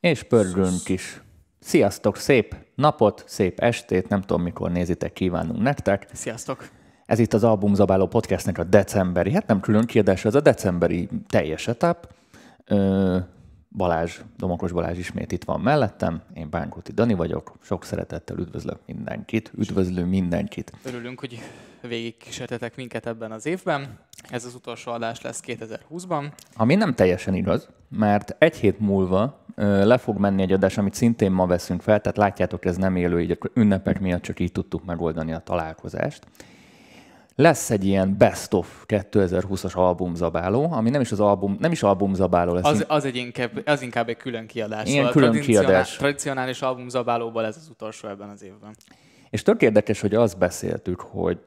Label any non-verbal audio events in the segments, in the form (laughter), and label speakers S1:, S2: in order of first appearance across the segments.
S1: És pörgünk is. Sziasztok, szép napot, szép estét, nem tudom mikor nézitek, kívánunk nektek.
S2: Sziasztok!
S1: Ez itt az Albumzabáló podcastnek a decemberi, hát nem külön kiadás, ez a decemberi teljes etap. Balázs, Domokos Balázs ismét itt van mellettem, én Bánkóti Dani vagyok, sok szeretettel üdvözlök mindenkit, üdvözlő mindenkit.
S2: Örülünk, hogy végig kísértetek minket ebben az évben. Ez az utolsó adás lesz 2020-ban.
S1: Ami nem teljesen igaz, mert egy hét múlva le fog menni egy adás, amit szintén ma veszünk fel, tehát látjátok, ez nem élő, így ünnepek miatt csak így tudtuk megoldani a találkozást. Lesz egy ilyen Best of 2020-as albumzabáló, ami nem is az album, nem is albumzabáló lesz.
S2: Az, az, egy inkább, az inkább egy külön kiadás.
S1: Ilyen
S2: szóval
S1: külön
S2: tradicionál-
S1: kiadás.
S2: Tradicionális albumzabálóból ez az utolsó ebben az évben.
S1: És tök érdekes, hogy azt beszéltük, hogy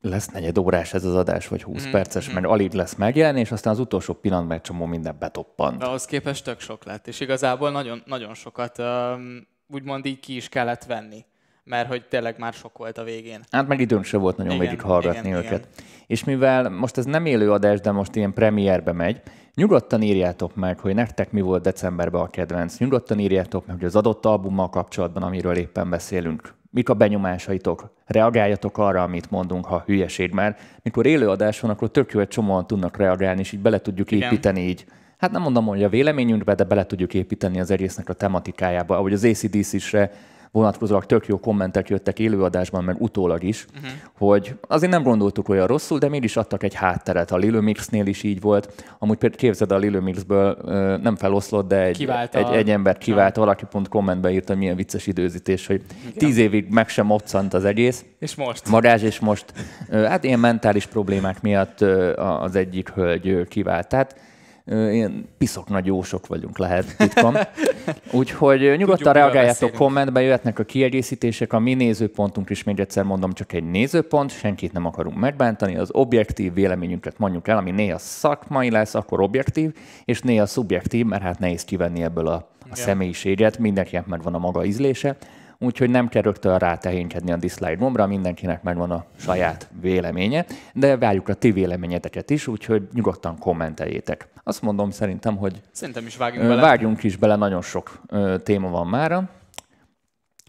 S1: lesz negyed órás ez az adás, vagy 20
S2: Mhm,
S1: perces,
S2: mhm.
S1: mert alig lesz megjelenni, és aztán az utolsó pillanatban egy csomó minden betoppant.
S2: De ahhoz képest tök sok lett, és igazából nagyon, nagyon sokat um, úgymond így ki is kellett venni, mert hogy tényleg már sok volt a végén.
S1: Hát meg időnk se volt nagyon
S2: Igen,
S1: végig hallgatni
S2: igen,
S1: őket. És mivel most ez nem élő adás, de most ilyen premierbe megy, nyugodtan írjátok meg, hogy nektek mi volt decemberben a kedvenc. Nyugodtan írjátok meg, hogy az adott albummal kapcsolatban, amiről éppen beszélünk, mik a benyomásaitok. Reagáljatok arra, amit mondunk, ha hülyeség már. Mikor élő adás van, akkor tök jó, hogy csomóan tudnak reagálni, és így bele tudjuk
S2: Igen.
S1: építeni így. Hát nem mondom, hogy a véleményünkbe, de bele tudjuk építeni az egésznek a tematikájába. Ahogy az ACDC-sre vonatkozólag tök jó kommentek jöttek élőadásban, meg utólag is, uh-huh. hogy azért nem gondoltuk olyan rosszul, de mégis adtak egy hátteret. A Lilo Mixnél is így volt. Amúgy például képzeld a Lilo Mixből ö, nem feloszlott, de egy,
S2: Kivált
S1: egy, egy ember kivált, valaki pont kommentbe írta, milyen vicces időzítés, hogy tíz évig meg sem moccant az egész.
S2: És most?
S1: Varázs, és most hát ilyen mentális problémák miatt az egyik hölgy kivált. Tehát ilyen piszok nagy jósok vagyunk, lehet titkon. (laughs) Úgyhogy nyugodtan
S2: miről
S1: reagáljátok kommentbe, jöhetnek a kiegészítések. A mi nézőpontunk is még egyszer mondom, csak egy nézőpont, senkit nem akarunk megbántani. Az objektív véleményünket mondjuk el, ami néha szakmai lesz, akkor objektív, és néha szubjektív, mert hát nehéz kivenni ebből a, a
S2: Igen.
S1: személyiséget, mindenkinek megvan a maga ízlése. Úgyhogy nem kell rögtön rátehénykedni a dislike gombra, mindenkinek megvan a saját véleménye, de várjuk a ti véleményeteket is, úgyhogy nyugodtan kommenteljétek. Azt mondom szerintem, hogy
S2: Szerintem is vágjunk bele.
S1: vágjunk is bele, nagyon sok téma van mára.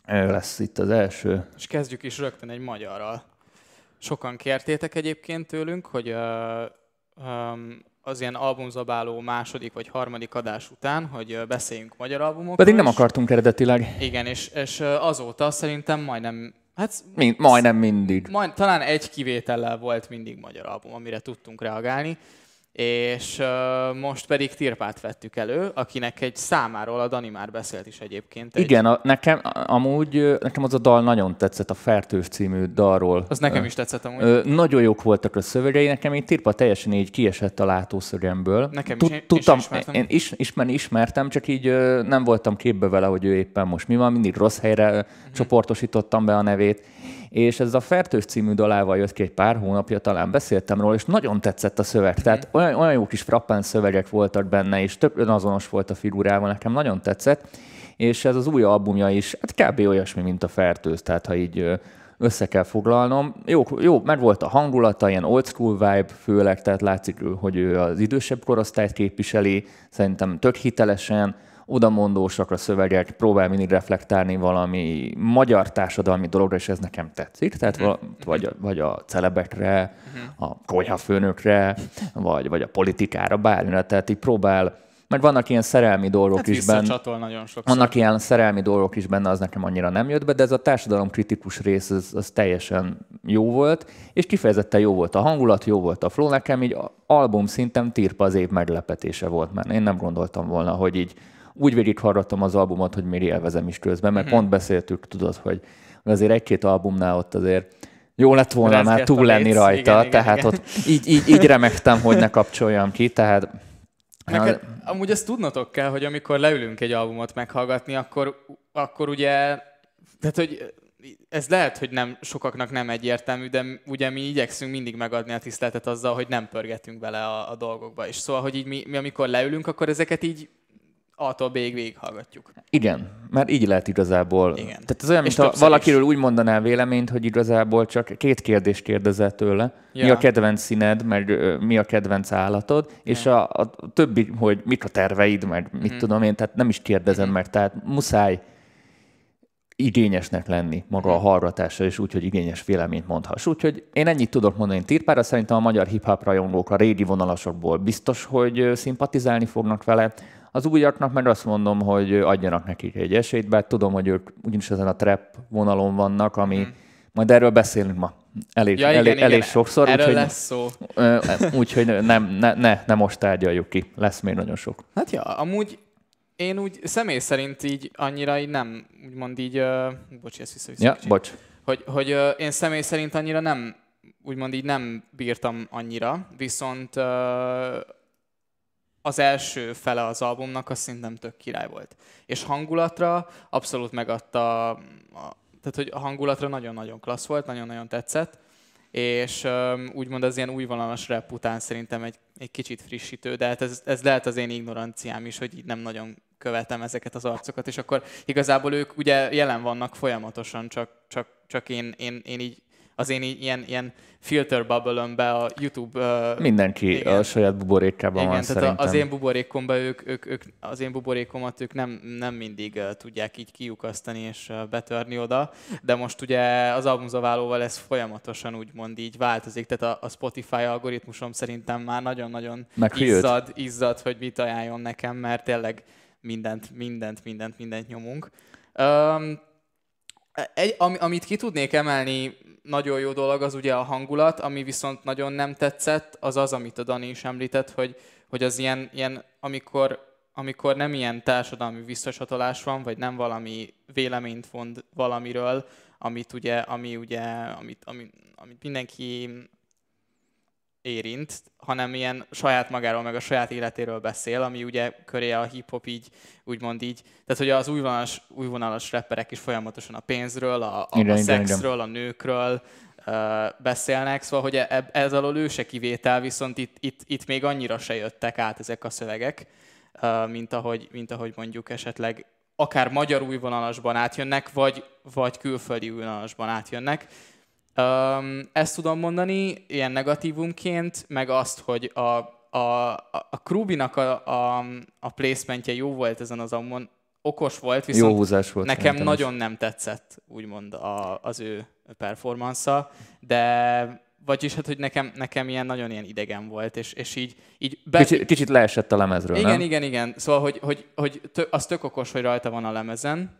S1: Lesz itt az első.
S2: És kezdjük is rögtön egy magyarral. Sokan kértétek egyébként tőlünk, hogy ö, öm, az ilyen albumzabáló második vagy harmadik adás után, hogy beszéljünk magyar albumokról.
S1: Pedig nem akartunk eredetileg,
S2: Igen, és, és azóta szerintem majdnem, hát
S1: mind, majdnem mindig.
S2: majd, talán egy kivétellel volt mindig magyar album, amire tudtunk reagálni, és uh, most pedig Tirpát vettük elő, akinek egy számáról a Dani már beszélt is egyébként. Egy,
S1: Igen, a, nekem amúgy nekem az a dal nagyon tetszett, a Fertős című dalról.
S2: Az nekem is tetszett amúgy.
S1: Ö, nagyon jók voltak a szövegei, nekem így Tirpa teljesen így kiesett a látószögemből.
S2: Nekem is, én-
S1: Tudtam,
S2: sem ismertem.
S1: én is, ismerni ismertem, csak így ö, nem voltam képbe vele, hogy ő éppen most mi van, mindig rossz helyre
S2: Mhm.
S1: ö, csoportosítottam be a nevét. És ez a Fertős című dalával jött ki egy pár hónapja, talán beszéltem róla, és nagyon tetszett a szöveg.
S2: Mhm.
S1: Tehát olyan, olyan jó kis frappán szövegek voltak benne, és több önazonos volt a figurával, nekem nagyon tetszett. És ez az új albumja is, hát kb. olyasmi, mint a Fertőz, tehát ha így össze kell foglalnom. Jó, jó, meg volt a hangulata, ilyen old school vibe főleg, tehát látszik, hogy ő az idősebb korosztályt képviseli, szerintem tök hitelesen, odamondósak a szövegek, próbál mindig reflektálni valami magyar társadalmi dologra, és ez nekem tetszik, tehát vala, vagy, a, vagy a celebekre, a konyhafőnökre, vagy, vagy a politikára, bármire, tehát így próbál, meg vannak ilyen szerelmi dolgok
S2: hát
S1: is benne.
S2: nagyon sokszor.
S1: Vannak ilyen szerelmi dolgok is benne, az nekem annyira nem jött be, de ez a társadalom kritikus rész, az, az teljesen jó volt, és kifejezetten jó volt a hangulat, jó volt a flow, nekem így album szinten tirpa az év meglepetése volt, mert én nem gondoltam volna, hogy így úgy végighallgattam az albumot, hogy még élvezem is közben, mert pont beszéltük, tudod, hogy azért egy-két albumnál ott azért jó lett volna már
S2: Rezgett a
S1: túl lenni rajta,
S2: Igen, igen,
S1: tehát
S2: igen.
S1: ott így, így, így remektem, hogy ne kapcsoljam ki, tehát
S2: Neked, amúgy ezt tudnotok kell, hogy amikor leülünk egy albumot meghallgatni, akkor, akkor ugye, tehát hogy ez lehet, hogy nem sokaknak nem egyértelmű, de ugye mi igyekszünk mindig megadni a tiszteletet azzal, hogy nem pörgetünk bele a, a dolgokba. És szóval, hogy így mi, mi amikor leülünk, akkor ezeket így A-tól B-ig végighallgatjuk.
S1: Igen, mert így lehet igazából.
S2: Igen.
S1: Tehát ez olyan,
S2: És
S1: mint ha
S2: többször
S1: valakiről úgy mondaná véleményt, hogy igazából csak két kérdést kérdezett tőle. Mi
S2: Ja.
S1: a kedvenc színed, meg ö, mi a kedvenc állatod, és a, a többi, hogy mik a terveid, meg
S2: Mhm.
S1: mit tudom én, tehát nem is kérdezed meg, tehát muszáj igényesnek lenni maga
S2: Mhm.
S1: a hallgatással, és úgy, hogy igényes véleményt mondhass. Úgyhogy én ennyit tudok mondani Tirpára, szerintem a magyar hip-hop rajongók a régi vonalasokból biztos, hogy szimpatizálni fognak vele. Az újaknak meg azt mondom, hogy adjanak nekik egy esélyt, bár tudom, hogy ők úgyis ezen a trap vonalon vannak, ami
S2: Mhm.
S1: majd erről beszélünk ma elég,
S2: Ja,
S1: elég,
S2: igen, igen.
S1: elég sokszor,
S2: Erről
S1: úgyhogy,
S2: lesz szó.
S1: úgyhogy nem, ne, ne, ne most tárgyaljuk ki, lesz még nagyon sok.
S2: Hát ja, amúgy én úgy személy szerint így annyira így nem, úgymond így, uh, bocsi, ezt vissza, vissza
S1: Ja,
S2: kicsit.
S1: bocs.
S2: hogy, hogy uh, én személy szerint annyira nem, úgymond így nem bírtam annyira, viszont uh, az első fele az albumnak az szerintem tök király volt. És hangulatra abszolút megadta, a, tehát hogy a hangulatra nagyon-nagyon klassz volt, nagyon-nagyon tetszett, és um, úgymond az ilyen újvonalas rap után szerintem egy, egy kicsit frissítő, de hát ez, ez lehet az én ignoranciám is, hogy így nem nagyon követem ezeket az arcokat, és akkor igazából ők ugye jelen vannak folyamatosan, csak, csak, csak én, én, én így az én ilyen, ilyen filter bubble a YouTube uh,
S1: Mindenki
S2: Igen.
S1: a saját buborékában van
S2: igen, tehát
S1: szerintem.
S2: az én buborékomban ők, ők, ők, az én buborékomat ők nem, nem mindig uh, tudják így kiukasztani és uh, betörni oda, de most ugye az albumzaválóval ez folyamatosan úgymond így változik, tehát a, a Spotify algoritmusom szerintem már nagyon-nagyon izzad, izzad, hogy mit ajánljon nekem, mert tényleg mindent, mindent, mindent, mindent nyomunk. Um, egy, ami, amit ki tudnék emelni, nagyon jó dolog az ugye a hangulat, ami viszont nagyon nem tetszett, az az, amit a Dani is említett, hogy, hogy az ilyen, ilyen amikor, amikor nem ilyen társadalmi visszasatolás van, vagy nem valami véleményt mond valamiről, amit ugye, ami ugye, amit, amit, amit mindenki érint, hanem ilyen saját magáról, meg a saját életéről beszél, ami ugye köré a hip-hop így, úgymond így, tehát hogy az újvonalas, újvonalas rapperek is folyamatosan a pénzről, a, a,
S1: Igen,
S2: a szexről, a nőkről uh, beszélnek, szóval hogy ez alól ő se kivétel, viszont itt, itt, itt még annyira se jöttek át ezek a szövegek, uh, mint, ahogy, mint ahogy mondjuk esetleg akár magyar újvonalasban átjönnek, vagy, vagy külföldi újvonalasban átjönnek. Um, ezt tudom mondani ilyen negatívumként, meg azt, hogy a, a, a, Krubinak a, a, a placementje jó volt ezen az albumon, okos volt, viszont
S1: Jó húzás volt.
S2: nekem
S1: szerintem is.
S2: nagyon nem tetszett, úgymond a, az ő performansza, de vagyis hát, hogy nekem, nekem ilyen nagyon ilyen idegen volt, és, és így, így be,
S1: Kicsit, kicsit leesett a lemezről,
S2: igen,
S1: nem?
S2: igen, igen. Szóval, hogy, hogy, hogy tö, az tök okos, hogy rajta van a lemezen,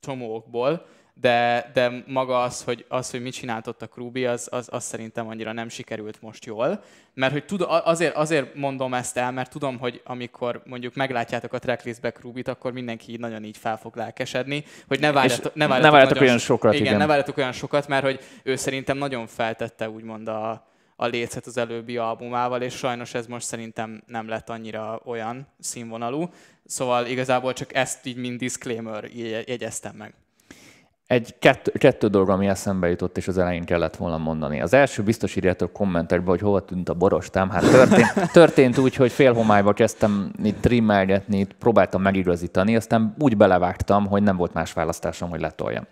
S2: csomókból, de, de maga az, hogy, az, hogy mit csinált ott a Krubi, az, az, az szerintem annyira nem sikerült most jól. Mert hogy tud, azért, azért mondom ezt el, mert tudom, hogy amikor mondjuk meglátjátok a tracklistbe Krubit, akkor mindenki így nagyon így fel fog lelkesedni, hogy ne várjatok, ne
S1: ne
S2: várjatok,
S1: várjatok
S2: nagyon
S1: olyan
S2: so-
S1: sokat,
S2: igen,
S1: igen.
S2: ne várjatok olyan sokat, mert hogy ő szerintem nagyon feltette úgymond a, a lécet az előbbi albumával, és sajnos ez most szerintem nem lett annyira olyan színvonalú. Szóval igazából csak ezt így mint disclaimer jegy- jegyeztem meg.
S1: Egy kettő, kettő dolog, ami eszembe jutott, és az elején kellett volna mondani. Az első biztos írjátok kommentekbe, hogy hova tűnt a borostám. Hát történt, (laughs) történt úgy, hogy fél homályba kezdtem itt trimmelgetni, itt próbáltam megigazítani, aztán úgy belevágtam, hogy nem volt más választásom, hogy letoljam.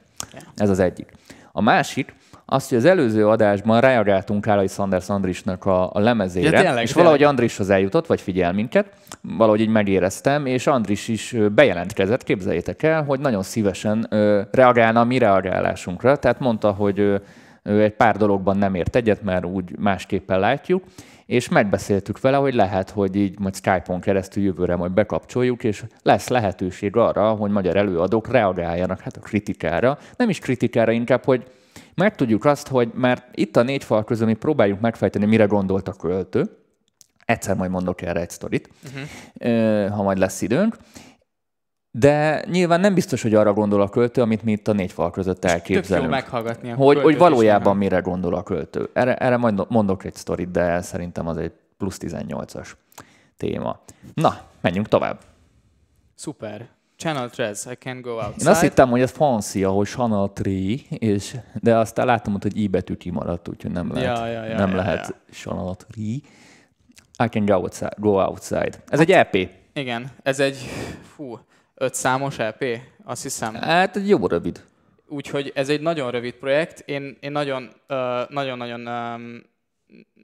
S1: Ez az egyik. A másik, azt, hogy az előző adásban reagáltunk Kálai Sanders Andrisnak a, a lemezére,
S2: Ja, tényleg,
S1: és
S2: tényleg.
S1: valahogy Andrishoz eljutott, vagy figyel minket, valahogy így megéreztem, és Andris is bejelentkezett, képzeljétek el, hogy nagyon szívesen ö, reagálna a mi reagálásunkra, tehát mondta, hogy ö, ő egy pár dologban nem ért egyet, mert úgy másképpen látjuk, és megbeszéltük vele, hogy lehet, hogy így majd Skype-on keresztül jövőre majd bekapcsoljuk, és lesz lehetőség arra, hogy magyar előadók reagáljanak hát a kritikára. Nem is kritikára, inkább, hogy megtudjuk azt, hogy mert itt a négy fal közül mi próbáljuk megfejteni, mire gondolt a költő. Egyszer majd mondok erre egy sztorit, uh-huh. ha majd lesz időnk. De nyilván nem biztos, hogy arra gondol a költő, amit mi itt a négy fal között
S2: Tök jó
S1: elképzelünk.
S2: meghallgatni a
S1: Hogy, hogy valójában mire gondol a költő. Erre, erre majd mondok egy sztorit, de szerintem az egy plusz 18-as téma. Na, menjünk tovább.
S2: Szuper. Channel Trez, I can go outside.
S1: Én azt hittem, hogy ez francia, hogy Chanel 3, és, de aztán láttam, ott, hogy i betű kimaradt, úgyhogy nem lehet,
S2: Ja, ja, ja,
S1: nem
S2: ja,
S1: lehet
S2: ja.
S1: Chanel 3. I can go outside. Go outside. Ez egy EP.
S2: Igen, ez egy, fú, öt számos EP, azt hiszem.
S1: Hát egy jó rövid.
S2: Úgyhogy ez egy nagyon rövid projekt. Én, én nagyon, uh, nagyon-nagyon um,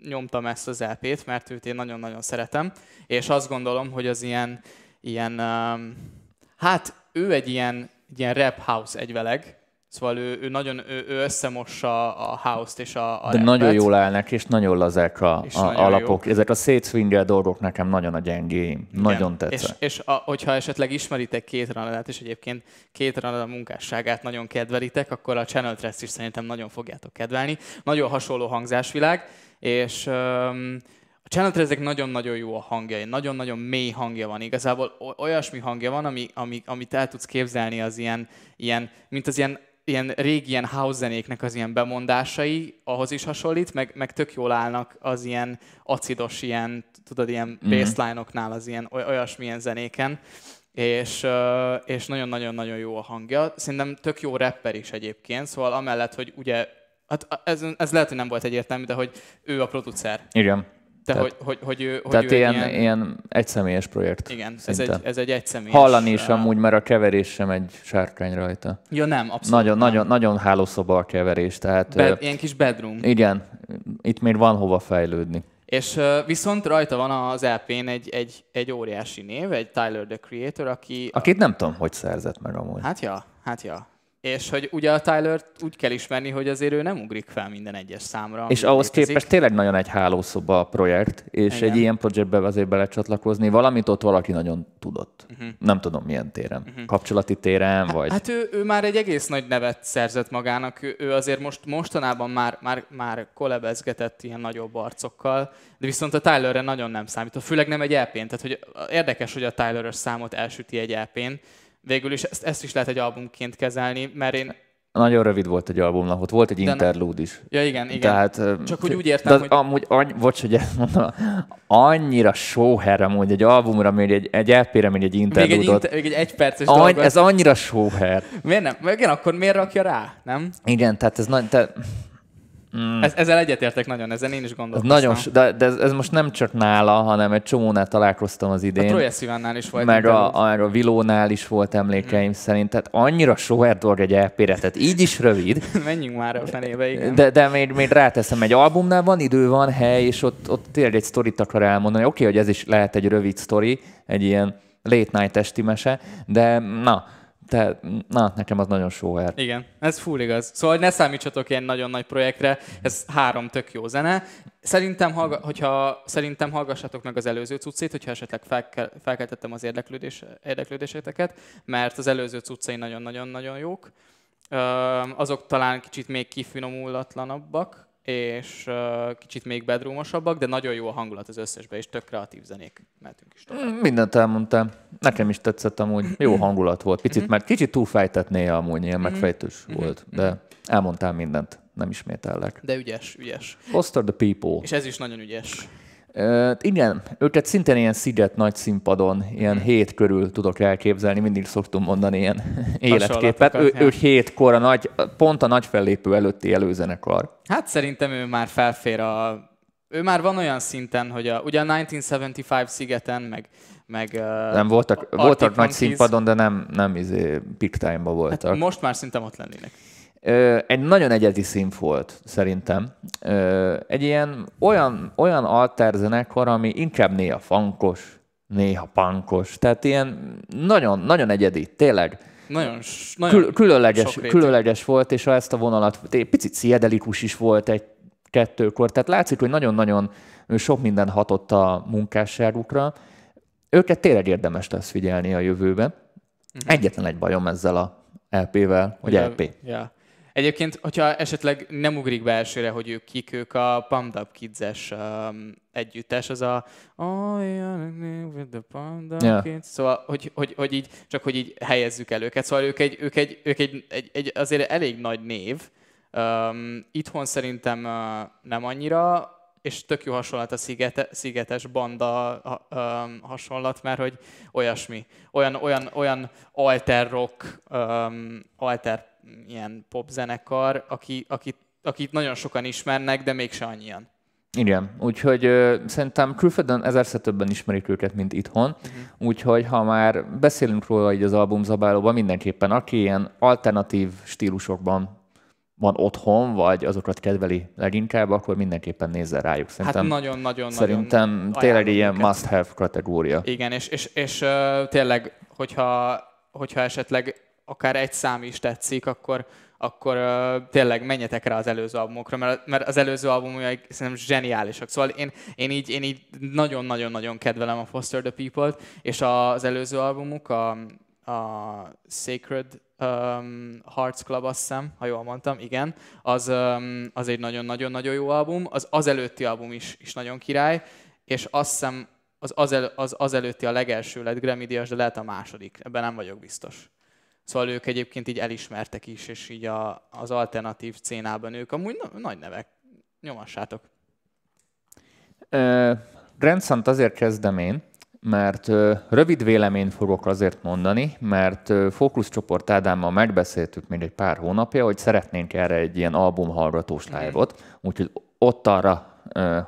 S2: nyomtam ezt az EP-t, mert őt én nagyon-nagyon szeretem, és azt gondolom, hogy az ilyen, ilyen um, hát ő egy ilyen, egy ilyen rap house egyveleg, Szóval ő, ő nagyon ő, ő összemossa a house-t és a, a
S1: De
S2: rappet.
S1: nagyon jól állnak, és nagyon lazák a,
S2: És
S1: a
S2: nagyon
S1: alapok. Ezek a szétszwingel dolgok nekem nagyon a gyengéim. Nagyon
S2: És,
S1: tetszett.
S2: és a, hogyha esetleg ismeritek két ranadát, és egyébként két ranada munkásságát nagyon kedvelitek, akkor a Channel Trust is szerintem nagyon fogjátok kedvelni. Nagyon hasonló hangzásvilág, és um, Channel Trustnek nagyon-nagyon jó a hangja, nagyon-nagyon mély hangja van. Igazából olyasmi hangja van, ami, ami, amit el tudsz képzelni az ilyen, ilyen mint az ilyen ilyen régi ilyen house zenéknek az ilyen bemondásai, ahhoz is hasonlít, meg, meg tök jól állnak az ilyen acidos, ilyen, tudod, ilyen
S1: Mhm.
S2: bassline-oknál az ilyen oly- olyasmilyen zenéken, és, és nagyon-nagyon-nagyon jó a hangja. Szerintem tök jó rapper is egyébként, szóval amellett, hogy ugye, hát ez, ez lehet, hogy nem volt egyértelmű, de hogy ő a producer.
S1: Igen.
S2: De
S1: Tehát-
S2: hogy, hogy, hogy ő, hogy
S1: Tehát
S2: ő
S1: ilyen, ilyen, ilyen egyszemélyes projekt.
S2: igen, ez egy, ez egy egyszemélyes...
S1: Hallani is
S2: ö,
S1: amúgy, mert a keverés sem egy sárkány rajta.
S2: Ja nem, abszolút
S1: Nagyon,
S2: nem.
S1: nagyon, nagyon hálószoba a keverés, tehát ö,
S2: Bed, ilyen kis bedroom.
S1: igen, itt még van hova fejlődni.
S2: És uh, viszont rajta van az LP-n egy, egy, egy óriási név, egy Tyler the Creator, aki...
S1: Akit nem tudom, hogy szerzett meg amúgy.
S2: Hát ja, hát ja. És hogy ugye a Tyler úgy kell ismerni, hogy azért ő nem ugrik fel minden egyes számra.
S1: És ahhoz
S2: létezik.
S1: képest tényleg nagyon egy hálószoba a projekt, és
S2: Igen.
S1: egy ilyen projektbe azért belecsatlakozni, valamit ott valaki nagyon tudott.
S2: Mhm.
S1: Nem tudom milyen téren. Kapcsolati téren, vagy...
S2: Hát ő, ő már egy egész nagy nevet szerzett magának, ő, ő azért most mostanában már, már, már kolebezgetett ilyen nagyobb arcokkal, de viszont a Tylerre nagyon nem számít, főleg nem egy EP-n, tehát hogy érdekes, hogy a Tyler-ös számot elsüti egy EP-n, végül is ezt, ezt is lehet egy albumként kezelni, mert én,
S1: Nagyon rövid volt egy albumnak, ott volt egy
S2: De-
S1: interlude is.
S2: ja igen, igen,
S1: Tehát,
S2: Csak hogy úgy értem,
S1: de
S2: hogy-
S1: amúgy, any, bocs, hogy ezt mondom, annyira sóher amúgy egy albumra, még egy, egy LP-re, még egy
S2: még egy,
S1: interlude
S2: inter, még egy egyperces
S1: Any,
S2: dolgot.
S1: ez annyira sóher.
S2: Miért nem? Meg igen, akkor miért rakja rá, nem?
S1: Igen, tehát ez nagy, te,
S2: Mm. Ez, ezzel egyetértek nagyon, ezen én is
S1: ez
S2: gondolkoztam.
S1: nagyon, s- de, de ez, ez, most nem csak nála, hanem egy csomónál találkoztam az
S2: A
S1: idén.
S2: Troye Sivan-nál is volt.
S1: meg a, a, a Vilónál is volt emlékeim
S2: Hmm.
S1: szerint, tehát annyira soher dolg egy LP-re, tehát így is rövid, (laughs)
S2: Menjünk már a fenébe, igen.
S1: de, de még, még ráteszem, egy albumnál van idő, van hely, és ott, ott tényleg egy sztorit akar elmondani. Oké, hogy ez is lehet egy rövid sztori, egy ilyen late night esti mese, de na, te, na, nekem az nagyon soher.
S2: Igen, ez full igaz. Szóval ne számítsatok ilyen nagyon nagy projektre, ez három tök jó zene. Szerintem, hallga, hogyha, szerintem hallgassatok meg az előző cuccét, hogyha esetleg felkel, felkeltettem az érdeklődés, érdeklődéseteket, mert az előző cuccai nagyon-nagyon-nagyon jók. Azok talán kicsit még kifinomulatlanabbak, és ö, kicsit még bedroomosabbak, de nagyon jó a hangulat az összesbe, és tök kreatív zenék. Mehetünk is tovább.
S1: Mindent elmondtam. Nekem is tetszett amúgy. Jó hangulat volt. Picit,
S2: Mhm.
S1: mert kicsit túlfejtett néha amúgy, ilyen megfejtős volt. De elmondtál mindent. Nem ismétellek.
S2: De ügyes, ügyes.
S1: Foster the people.
S2: És ez is nagyon ügyes.
S1: Uh, igen, őket szintén ilyen sziget nagy színpadon, ilyen
S2: Mhm.
S1: hét körül tudok elképzelni, mindig szoktunk mondani ilyen (laughs) életképet. Ő,
S2: Hasonlatokat, ja.
S1: ő hétkor, a nagy, pont a nagy fellépő előtti előzenekar.
S2: Hát szerintem ő már felfér a... Ő már van olyan szinten, hogy a, ugye a 1975 szigeten, meg... meg
S1: Nem voltak,
S2: Arctic
S1: voltak nagy színpadon, de nem, nem izé peak time-ba voltak.
S2: Hát most már szerintem ott lennének.
S1: Egy nagyon egyedi színf volt, szerintem. Egy ilyen olyan, olyan alter zenekar, ami inkább néha funkos, néha punkos, tehát ilyen nagyon, nagyon egyedi, tényleg.
S2: Nagyon, nagyon
S1: Kül- különleges, különleges volt, és ezt a vonalat, picit sziedelikus is volt egy kettőkor, tehát látszik, hogy nagyon-nagyon sok minden hatott a munkásságukra. Őket tényleg érdemes lesz figyelni a jövőbe.
S2: Mhm.
S1: Egyetlen egy bajom ezzel a LP-vel, hogy LP.
S2: Ja. Egyébként, hogyha esetleg nem ugrik be elsőre, hogy ők kik, ők a Up Kids-es um, együttes, az a Oh, yeah, with the Up
S1: Ja.
S2: Kids. Szóval, hogy, hogy, hogy, így, csak hogy így helyezzük el őket. Szóval ők egy, ők egy, ők egy, egy, egy azért elég nagy név. Um, itthon szerintem uh, nem annyira, és tök jó hasonlat a szigete, szigetes banda um, hasonlat, mert hogy olyasmi, olyan, olyan, olyan alter rock, um, alter ilyen popzenekar, aki, akit, akit nagyon sokan ismernek, de mégse annyian.
S1: Igen, úgyhogy ö, szerintem külföldön ezerszer többen ismerik őket, mint itthon, uh-huh. úgyhogy ha már beszélünk róla így az albumzabálóban, mindenképpen aki ilyen alternatív stílusokban van otthon, vagy azokat kedveli leginkább, akkor mindenképpen nézze rájuk.
S2: Hát szerintem, hát nagyon-nagyon
S1: Szerintem nagyon tényleg ilyen must-have kategória.
S2: Igen, és, és, és uh, tényleg, hogyha, hogyha esetleg akár egy szám is tetszik, akkor, akkor uh, tényleg menjetek rá az előző albumokra, mert, mert az előző albumok szerintem zseniálisak. Szóval én, én így, én így nagyon-nagyon-nagyon kedvelem a Foster the People-t, és az előző albumuk, a, a Sacred um, Hearts Club, azt hiszem, ha jól mondtam, igen, az, um, az egy nagyon-nagyon-nagyon jó album. Az az előtti album is, is nagyon király, és azt hiszem az, az, el, az, az előtti a legelső lett Grammy Díjas, de lehet a második. Ebben nem vagyok biztos. Szóval ők egyébként így elismertek is, és így a, az alternatív szénában ők amúgy na, nagy nevek. Nyomassátok.
S1: Uh, Grandson azért kezdem én, mert uh, rövid véleményt fogok azért mondani, mert uh, fókuszcsoport Ádámmal megbeszéltük még egy pár hónapja, hogy szeretnénk erre egy ilyen albumhallgatós live-ot, úgyhogy ott arra uh,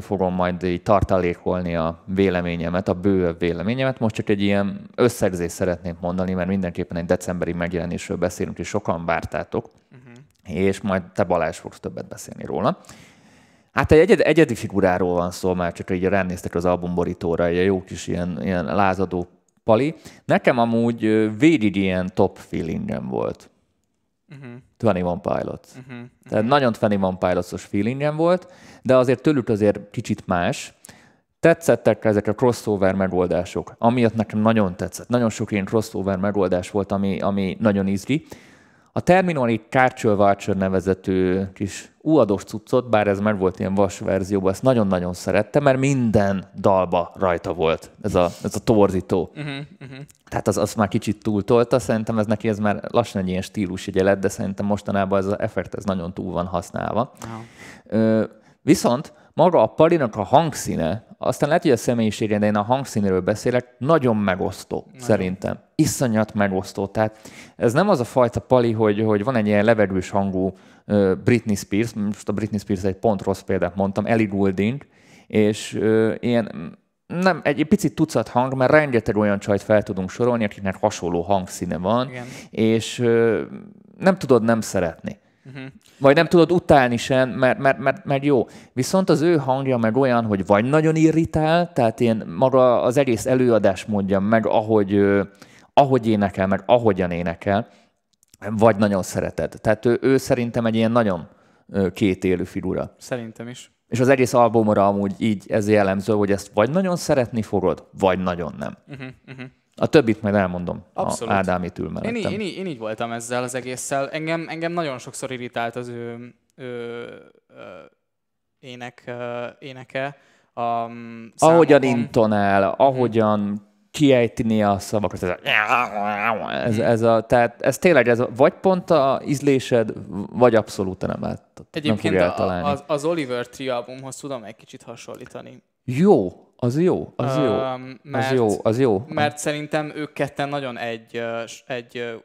S1: fogom majd így tartalékolni a véleményemet, a bővebb véleményemet. Most csak egy ilyen összegzést szeretném mondani, mert mindenképpen egy decemberi megjelenésről beszélünk, és sokan vártátok, uh-huh. és majd te Balázs fogsz többet beszélni róla. Hát egy egyed, egyedi figuráról van szó, már csak így ránéztek az albumborítóra, egy jó kis ilyen, ilyen lázadó pali. Nekem amúgy végig ilyen top feelingem volt. Uh-huh. One Pilots. Uh-huh. Uh-huh. Tehát nagyon One Pilots-os feelingem volt, de azért tőlük azért kicsit más. Tetszettek ezek a crossover megoldások, amiatt nekem nagyon tetszett. Nagyon sok ilyen crossover megoldás volt, ami, ami nagyon izgi. A Terminali Kárcsöl Voucher nevezető kis uados cuccot, bár ez meg volt ilyen vas verzióban, ezt nagyon-nagyon szerettem, mert minden dalba rajta volt ez a, ez a torzító. Uh-huh, uh-huh. Tehát az, az már kicsit túltolta, szerintem ez neki ez már lassan egy ilyen stílus lett, de szerintem mostanában ez az effekt ez nagyon túl van használva. Uh-huh. Viszont maga a palinak a hangszíne, aztán lehet, hogy a személyisége, de én a hangszínéről beszélek, nagyon megosztó, nagyon. szerintem. Iszonyat megosztó. Tehát ez nem az a fajta pali, hogy, hogy van egy ilyen levegős hangú Britney Spears, most a Britney Spears egy pont rossz példát mondtam, Ellie Goulding, és uh, ilyen nem, egy picit tucat hang, mert rengeteg olyan csajt fel tudunk sorolni, akiknek hasonló hangszíne van, Igen. és uh, nem tudod nem szeretni. Uh-huh. Vagy nem tudod utálni sem, mert, mert, mert, mert jó. Viszont az ő hangja meg olyan, hogy vagy nagyon irritál, tehát én maga az egész előadás mondja meg, ahogy, ahogy énekel, meg ahogyan énekel, vagy nagyon szereted. Tehát ő, ő szerintem egy ilyen nagyon kétélő figura.
S2: Szerintem is.
S1: És az egész albumra amúgy így ez jellemző, hogy ezt vagy nagyon szeretni fogod, vagy nagyon nem. Uh-huh, uh-huh. A többit majd elmondom. Abszolút. A Ádám itt ül
S2: mellettem. Én, én, én, így voltam ezzel az egésszel. Engem, engem nagyon sokszor irritált az ő, ő, ő ének, ö, éneke. Um,
S1: ahogyan intonál, ahogyan kiejteni a szavakat, ez, a, ez, ez a, tehát ez tényleg ez a, vagy pont a ízlésed, vagy abszolút nem láttad.
S2: Egyébként nem a, az, az Oliver Tree albumhoz tudom egy kicsit hasonlítani.
S1: Jó, az jó, az jó, mert, az jó, az jó.
S2: Mert szerintem ők ketten nagyon egy, egy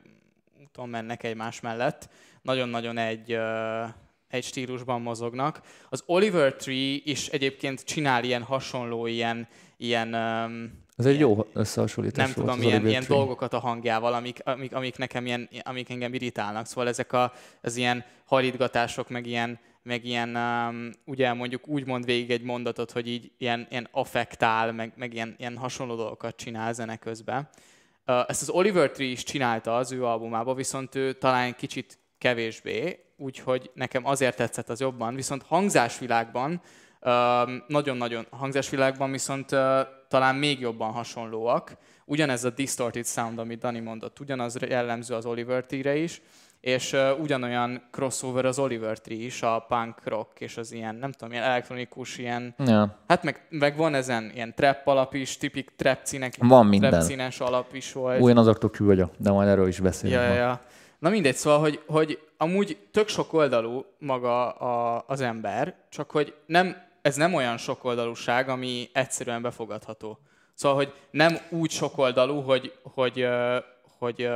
S2: úton mennek egymás mellett, nagyon-nagyon egy, egy stílusban mozognak. Az Oliver Tree is egyébként csinál ilyen hasonló, ilyen, ilyen
S1: ez egy jó összehasonlítás
S2: Nem volt tudom, ilyen, ilyen dolgokat a hangjával, amik, amik, amik nekem ilyen, amik engem irritálnak. Szóval ezek a, az ilyen harítgatások, meg ilyen, meg ilyen, um, ugye mondjuk úgy mond végig egy mondatot, hogy így ilyen, ilyen affektál, meg, meg ilyen, ilyen hasonló dolgokat csinál zene közben. Uh, ezt az Oliver Tree is csinálta az ő albumában, viszont ő talán kicsit kevésbé, úgyhogy nekem azért tetszett az jobban, viszont hangzásvilágban, um, nagyon-nagyon hangzásvilágban viszont uh, talán még jobban hasonlóak. Ugyanez a distorted sound, amit Dani mondott, ugyanaz jellemző az Oliver Tree-re is, és uh, ugyanolyan crossover az Oliver Tree is, a punk rock és az ilyen, nem tudom, ilyen elektronikus, ilyen, ja. hát meg, meg van ezen ilyen trap alap is, tipik trap színek,
S1: van minden. trap
S2: színes alap is volt.
S1: Ugyan azoktól ki vagyok, de majd erről is beszélünk.
S2: Ja, ja, ja. Na mindegy, szóval, hogy, hogy amúgy tök sok oldalú maga a, az ember, csak hogy nem, ez nem olyan sok oldalúság, ami egyszerűen befogadható. Szóval, hogy nem úgy sok oldalú, hogy, hogy, hogy, hogy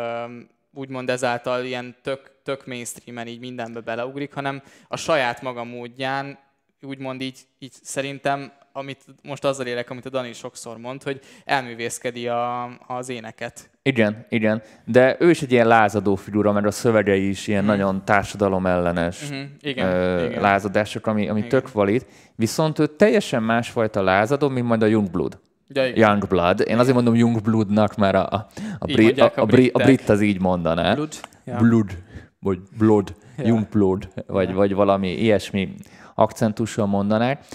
S2: úgymond ezáltal ilyen tök, tök mainstreamen így mindenbe beleugrik, hanem a saját maga módján úgymond így, így szerintem, amit most azzal élek, amit a Dani sokszor mond, hogy elművészkedi a, az éneket.
S1: Igen, igen. De ő is egy ilyen lázadó figura, mert a szövegei is ilyen mm. nagyon társadalomellenes mm-hmm. igen, ö, igen. lázadások, ami, ami igen. tök valid. Viszont ő teljesen másfajta lázadó, mint majd a Youngblood. Ja, Youngblood. Én azért mondom Youngbloodnak, mert a, a, a, bri, a, a, bri, a brit az így mondaná.
S2: Blood.
S1: Ja. Blood. Vagy Blood. Ja. Youngblood. Vagy, ja. vagy valami ilyesmi akcentussal mondanák.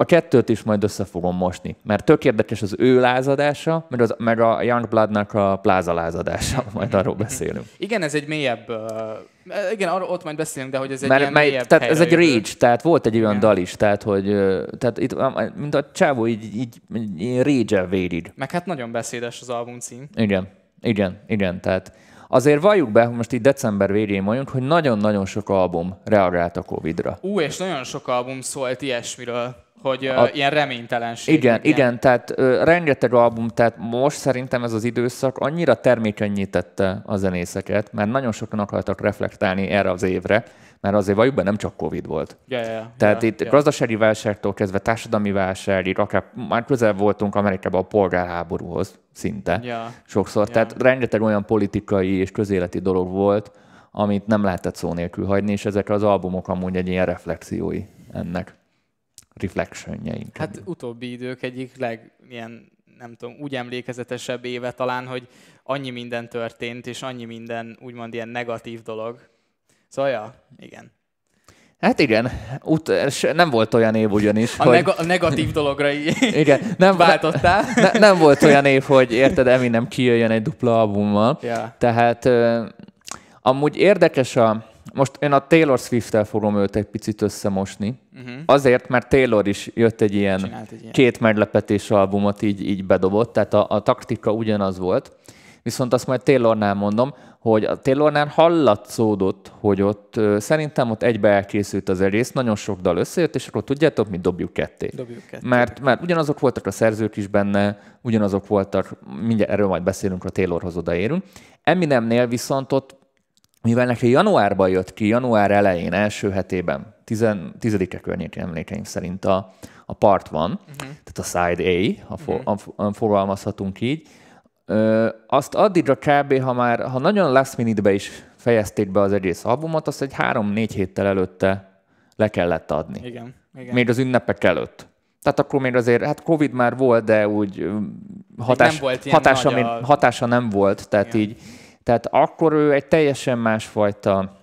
S1: A kettőt is majd össze fogom mosni, mert tök érdekes az ő lázadása, meg, az, meg a Youngbloodnak a pláza lázadása, (laughs) majd arról beszélünk.
S2: Igen, ez egy mélyebb, uh, igen, arról ott majd beszélünk, de hogy ez egy mert, ilyen mely, mélyebb
S1: Tehát ez egy rage, tehát volt egy olyan igen. dal is, tehát hogy tehát itt, mint a csávó így, így, így rage-el védid.
S2: Meg hát nagyon beszédes az album cím.
S1: Igen, igen, igen, tehát Azért valljuk be, most itt december végén mondjuk, hogy nagyon-nagyon sok album reagált a Covid-ra.
S2: Ú, és nagyon sok album szólt ilyesmiről hogy a, ilyen reménytelenség.
S1: Igen, ilyen. igen, tehát ö, rengeteg album, tehát most szerintem ez az időszak annyira termékenyítette a zenészeket, mert nagyon sokan akartak reflektálni erre az évre, mert azért valljuk be, nem csak Covid volt.
S2: Yeah, yeah,
S1: tehát
S2: yeah,
S1: itt yeah. gazdasági válságtól kezdve társadalmi válságig, akár már közel voltunk Amerikában a polgárháborúhoz szinte yeah. sokszor. Yeah. Tehát rengeteg olyan politikai és közéleti dolog volt, amit nem lehetett szó nélkül hagyni, és ezek az albumok amúgy egy ilyen reflexiói ennek reflectionjeink.
S2: Hát utóbbi idők egyik leg, ilyen, nem tudom, úgy emlékezetesebb éve talán, hogy annyi minden történt, és annyi minden úgymond ilyen negatív dolog. Szóval, ja, igen.
S1: Hát igen, Ut- nem volt olyan év ugyanis,
S2: a,
S1: hogy...
S2: neg- a negatív dologra (laughs) igen, nem, váltottál.
S1: Ne, nem volt olyan év, hogy érted, Eminem kijöjjön egy dupla albummal.
S2: Yeah.
S1: Tehát amúgy érdekes a, most én a Taylor Swift-tel fogom őt egy picit összemosni. Uh-huh. Azért, mert Taylor is jött egy ilyen, egy ilyen. két meglepetés albumot így, így bedobott, tehát a, a taktika ugyanaz volt. Viszont azt majd Taylornál mondom, hogy a Taylornál hallatszódott, hogy ott szerintem ott egybe elkészült az egész, nagyon sok dal összejött, és akkor tudjátok, mi dobjuk ketté.
S2: Dobjuk ketté.
S1: Mert, mert ugyanazok voltak a szerzők is benne, ugyanazok voltak, mindjárt erről majd beszélünk, a Taylorhoz odaérünk. Eminemnél viszont ott mivel neki januárban jött ki, január elején, első hetében, 10-e környékén emlékeim szerint a, a part van, uh-huh. tehát a side A, ha uh-huh. Mhm. fogalmazhatunk így, ö, azt addigra kb. ha már, ha nagyon last minute is fejezték be az egész albumot, azt egy három-négy héttel előtte le kellett adni.
S2: Igen, igen.
S1: Még az ünnepek előtt. Tehát akkor még azért, hát Covid már volt, de úgy hatás, nem volt hatása, a... hatása nem volt, tehát Igen. így tehát akkor ő egy teljesen másfajta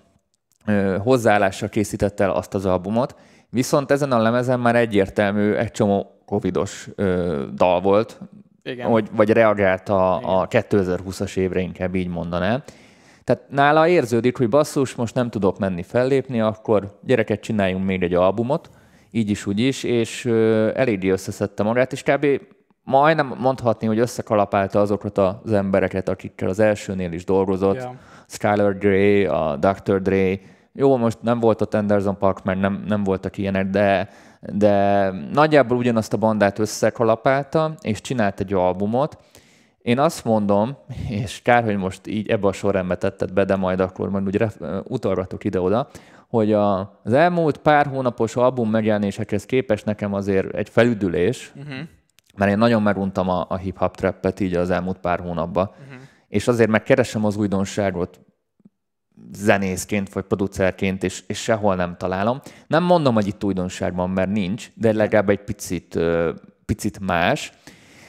S1: ö, hozzáállással készítette el azt az albumot, viszont ezen a lemezen már egyértelmű egy csomó covidos ö, dal volt, Igen. Hogy, vagy reagált a, a 2020-as évre, inkább így mondanám. Tehát nála érződik, hogy basszus, most nem tudok menni fellépni, akkor gyereket csináljunk még egy albumot, így is, úgy is, és eléggé összeszedte magát, és kb majdnem mondhatni, hogy összekalapálta azokat az embereket, akikkel az elsőnél is dolgozott. Yeah. Skylar Grey, a Dr. Dre. Jó, most nem volt ott Anderson Park, mert nem, nem voltak ilyenek, de, de nagyjából ugyanazt a bandát összekalapálta, és csinált egy albumot. Én azt mondom, és kár, hogy most így ebbe a sorrendbe tetted be, de majd akkor majd úgy utalgatok ide-oda, hogy a, az elmúlt pár hónapos album megjelenésekhez képest nekem azért egy felüdülés, uh-huh mert én nagyon meguntam a, a hip-hop trappet így az elmúlt pár hónapban, uh-huh. és azért megkeresem az újdonságot zenészként vagy producerként, és, és sehol nem találom. Nem mondom, hogy itt újdonság van, mert nincs, de legalább egy picit, picit más.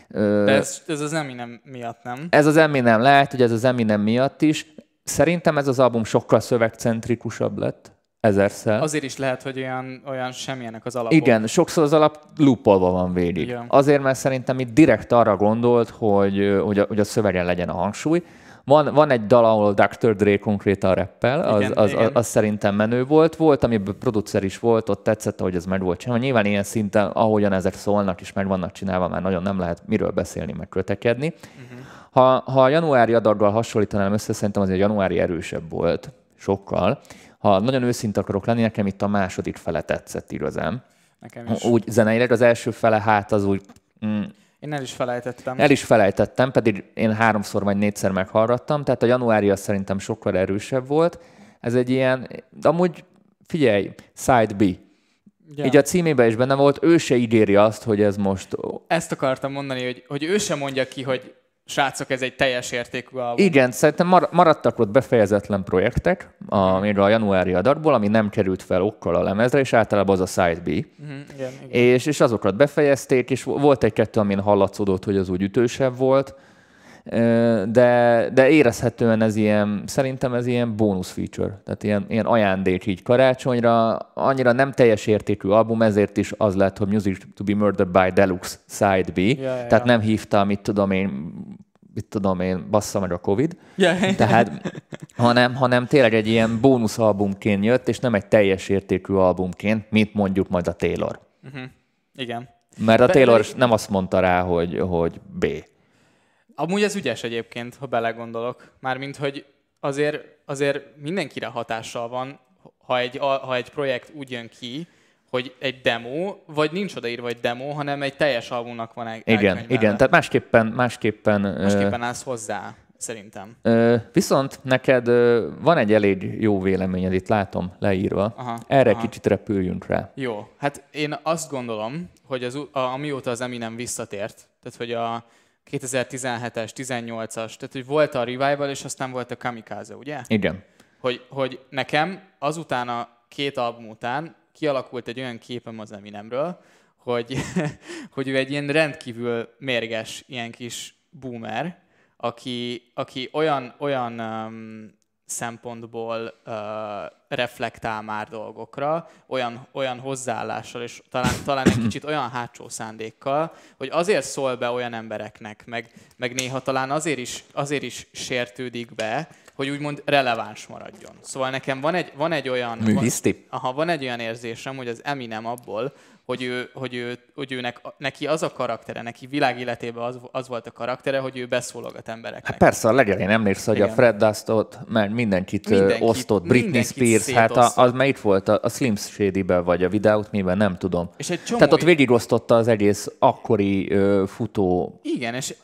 S2: De ez, ez az Eminem miatt, nem?
S1: Ez az Eminem, lehet, hogy ez az Eminem miatt is. Szerintem ez az album sokkal szövegcentrikusabb lett ezerszer.
S2: Azért is lehet, hogy olyan, olyan semmilyenek az alapok.
S1: Igen, sokszor az alap lúpolva van végig. Igen. Azért, mert szerintem itt direkt arra gondolt, hogy, hogy, a, hogy a szövegen legyen a hangsúly. Van, van egy dal, ahol Dr. Dre konkrétan reppel, az, igen, az, igen. Az, az, szerintem menő volt. Volt, amiben producer is volt, ott tetszett, hogy ez meg volt csinálva. Nyilván ilyen szinten, ahogyan ezek szólnak és meg vannak csinálva, már nagyon nem lehet miről beszélni, meg kötekedni. Uh-huh. Ha, ha a januári adaggal hasonlítanám össze, szerintem azért januári erősebb volt, sokkal ha nagyon őszinte akarok lenni, nekem itt a második fele tetszett igazán.
S2: Nekem is.
S1: Úgy zeneileg az első fele hát az úgy... Mm,
S2: én el is felejtettem.
S1: El is felejtettem, pedig én háromszor vagy négyszer meghallgattam, tehát a januári az szerintem sokkal erősebb volt. Ez egy ilyen, de amúgy figyelj, side B. Ja. Így a címében is benne volt, ő se ígéri azt, hogy ez most...
S2: Ezt akartam mondani, hogy, hogy ő sem mondja ki, hogy srácok, ez egy teljes értékű album.
S1: Igen, szerintem mar- maradtak ott befejezetlen projektek, a, még a januári adatból, ami nem került fel okkal a lemezre, és általában az a Side B. Uh-huh, igen, igen. És, és azokat befejezték, és volt egy-kettő, amin hallatszódott, hogy az úgy ütősebb volt, de, de érezhetően ez ilyen, szerintem ez ilyen bónusz feature, tehát ilyen, ilyen ajándék így karácsonyra, annyira nem teljes értékű album, ezért is az lett, hogy Music to be Murdered by Deluxe Side B, ja, ja, tehát ja. nem hívta, mit tudom én, mit tudom én, bassza meg a Covid, ja, tehát, hanem, hanem tényleg egy ilyen bónuszalbumként jött, és nem egy teljes értékű albumként, mint mondjuk majd a Taylor. Uh-huh.
S2: Igen.
S1: Mert a Taylor nem azt mondta rá, hogy, hogy B.
S2: Amúgy ez ügyes egyébként, ha belegondolok. Mármint, hogy azért, azért mindenkire hatással van, ha egy, ha egy projekt úgy jön ki, hogy egy demo, vagy nincs odaírva egy demo, hanem egy teljes albumnak van egy
S1: Igen, igen, tehát másképpen... Másképpen,
S2: másképpen állsz hozzá, szerintem.
S1: Viszont neked van egy elég jó véleményed, itt látom leírva. Aha, Erre aha. kicsit repüljünk rá.
S2: Jó, hát én azt gondolom, hogy az, a, amióta az Eminem visszatért, tehát hogy a, 2017-es, 18-as, tehát hogy volt a Revival, és aztán volt a Kamikaze, ugye?
S1: Igen.
S2: Hogy, hogy nekem azután a két album után kialakult egy olyan képem az Eminemről, hogy, (laughs) hogy ő egy ilyen rendkívül mérges, ilyen kis boomer, aki, aki olyan, olyan um, szempontból uh, reflektál már dolgokra, olyan, olyan hozzáállással, és talán, talán egy kicsit olyan hátsó szándékkal, hogy azért szól be olyan embereknek, meg, meg néha talán azért is, azért is sértődik be, hogy úgymond releváns maradjon. Szóval nekem van egy, van egy olyan...
S1: Műviszti?
S2: Van, aha, van egy olyan érzésem, hogy az Eminem abból, hogy, ő, hogy, ő, hogy őnek, neki az a karaktere, neki világéletében az, az volt a karaktere, hogy ő beszólogat embereknek. Hát
S1: persze, a legelején emlékszel, hogy a Fred Dustot, mert mindenkit, mindenkit osztott, Britney mindenkit Spears, hát a, az már itt volt a, a Slim shady vagy a Without me nem tudom. És egy csomó... Tehát ott végigosztotta az egész akkori uh, futó
S2: Igen, és,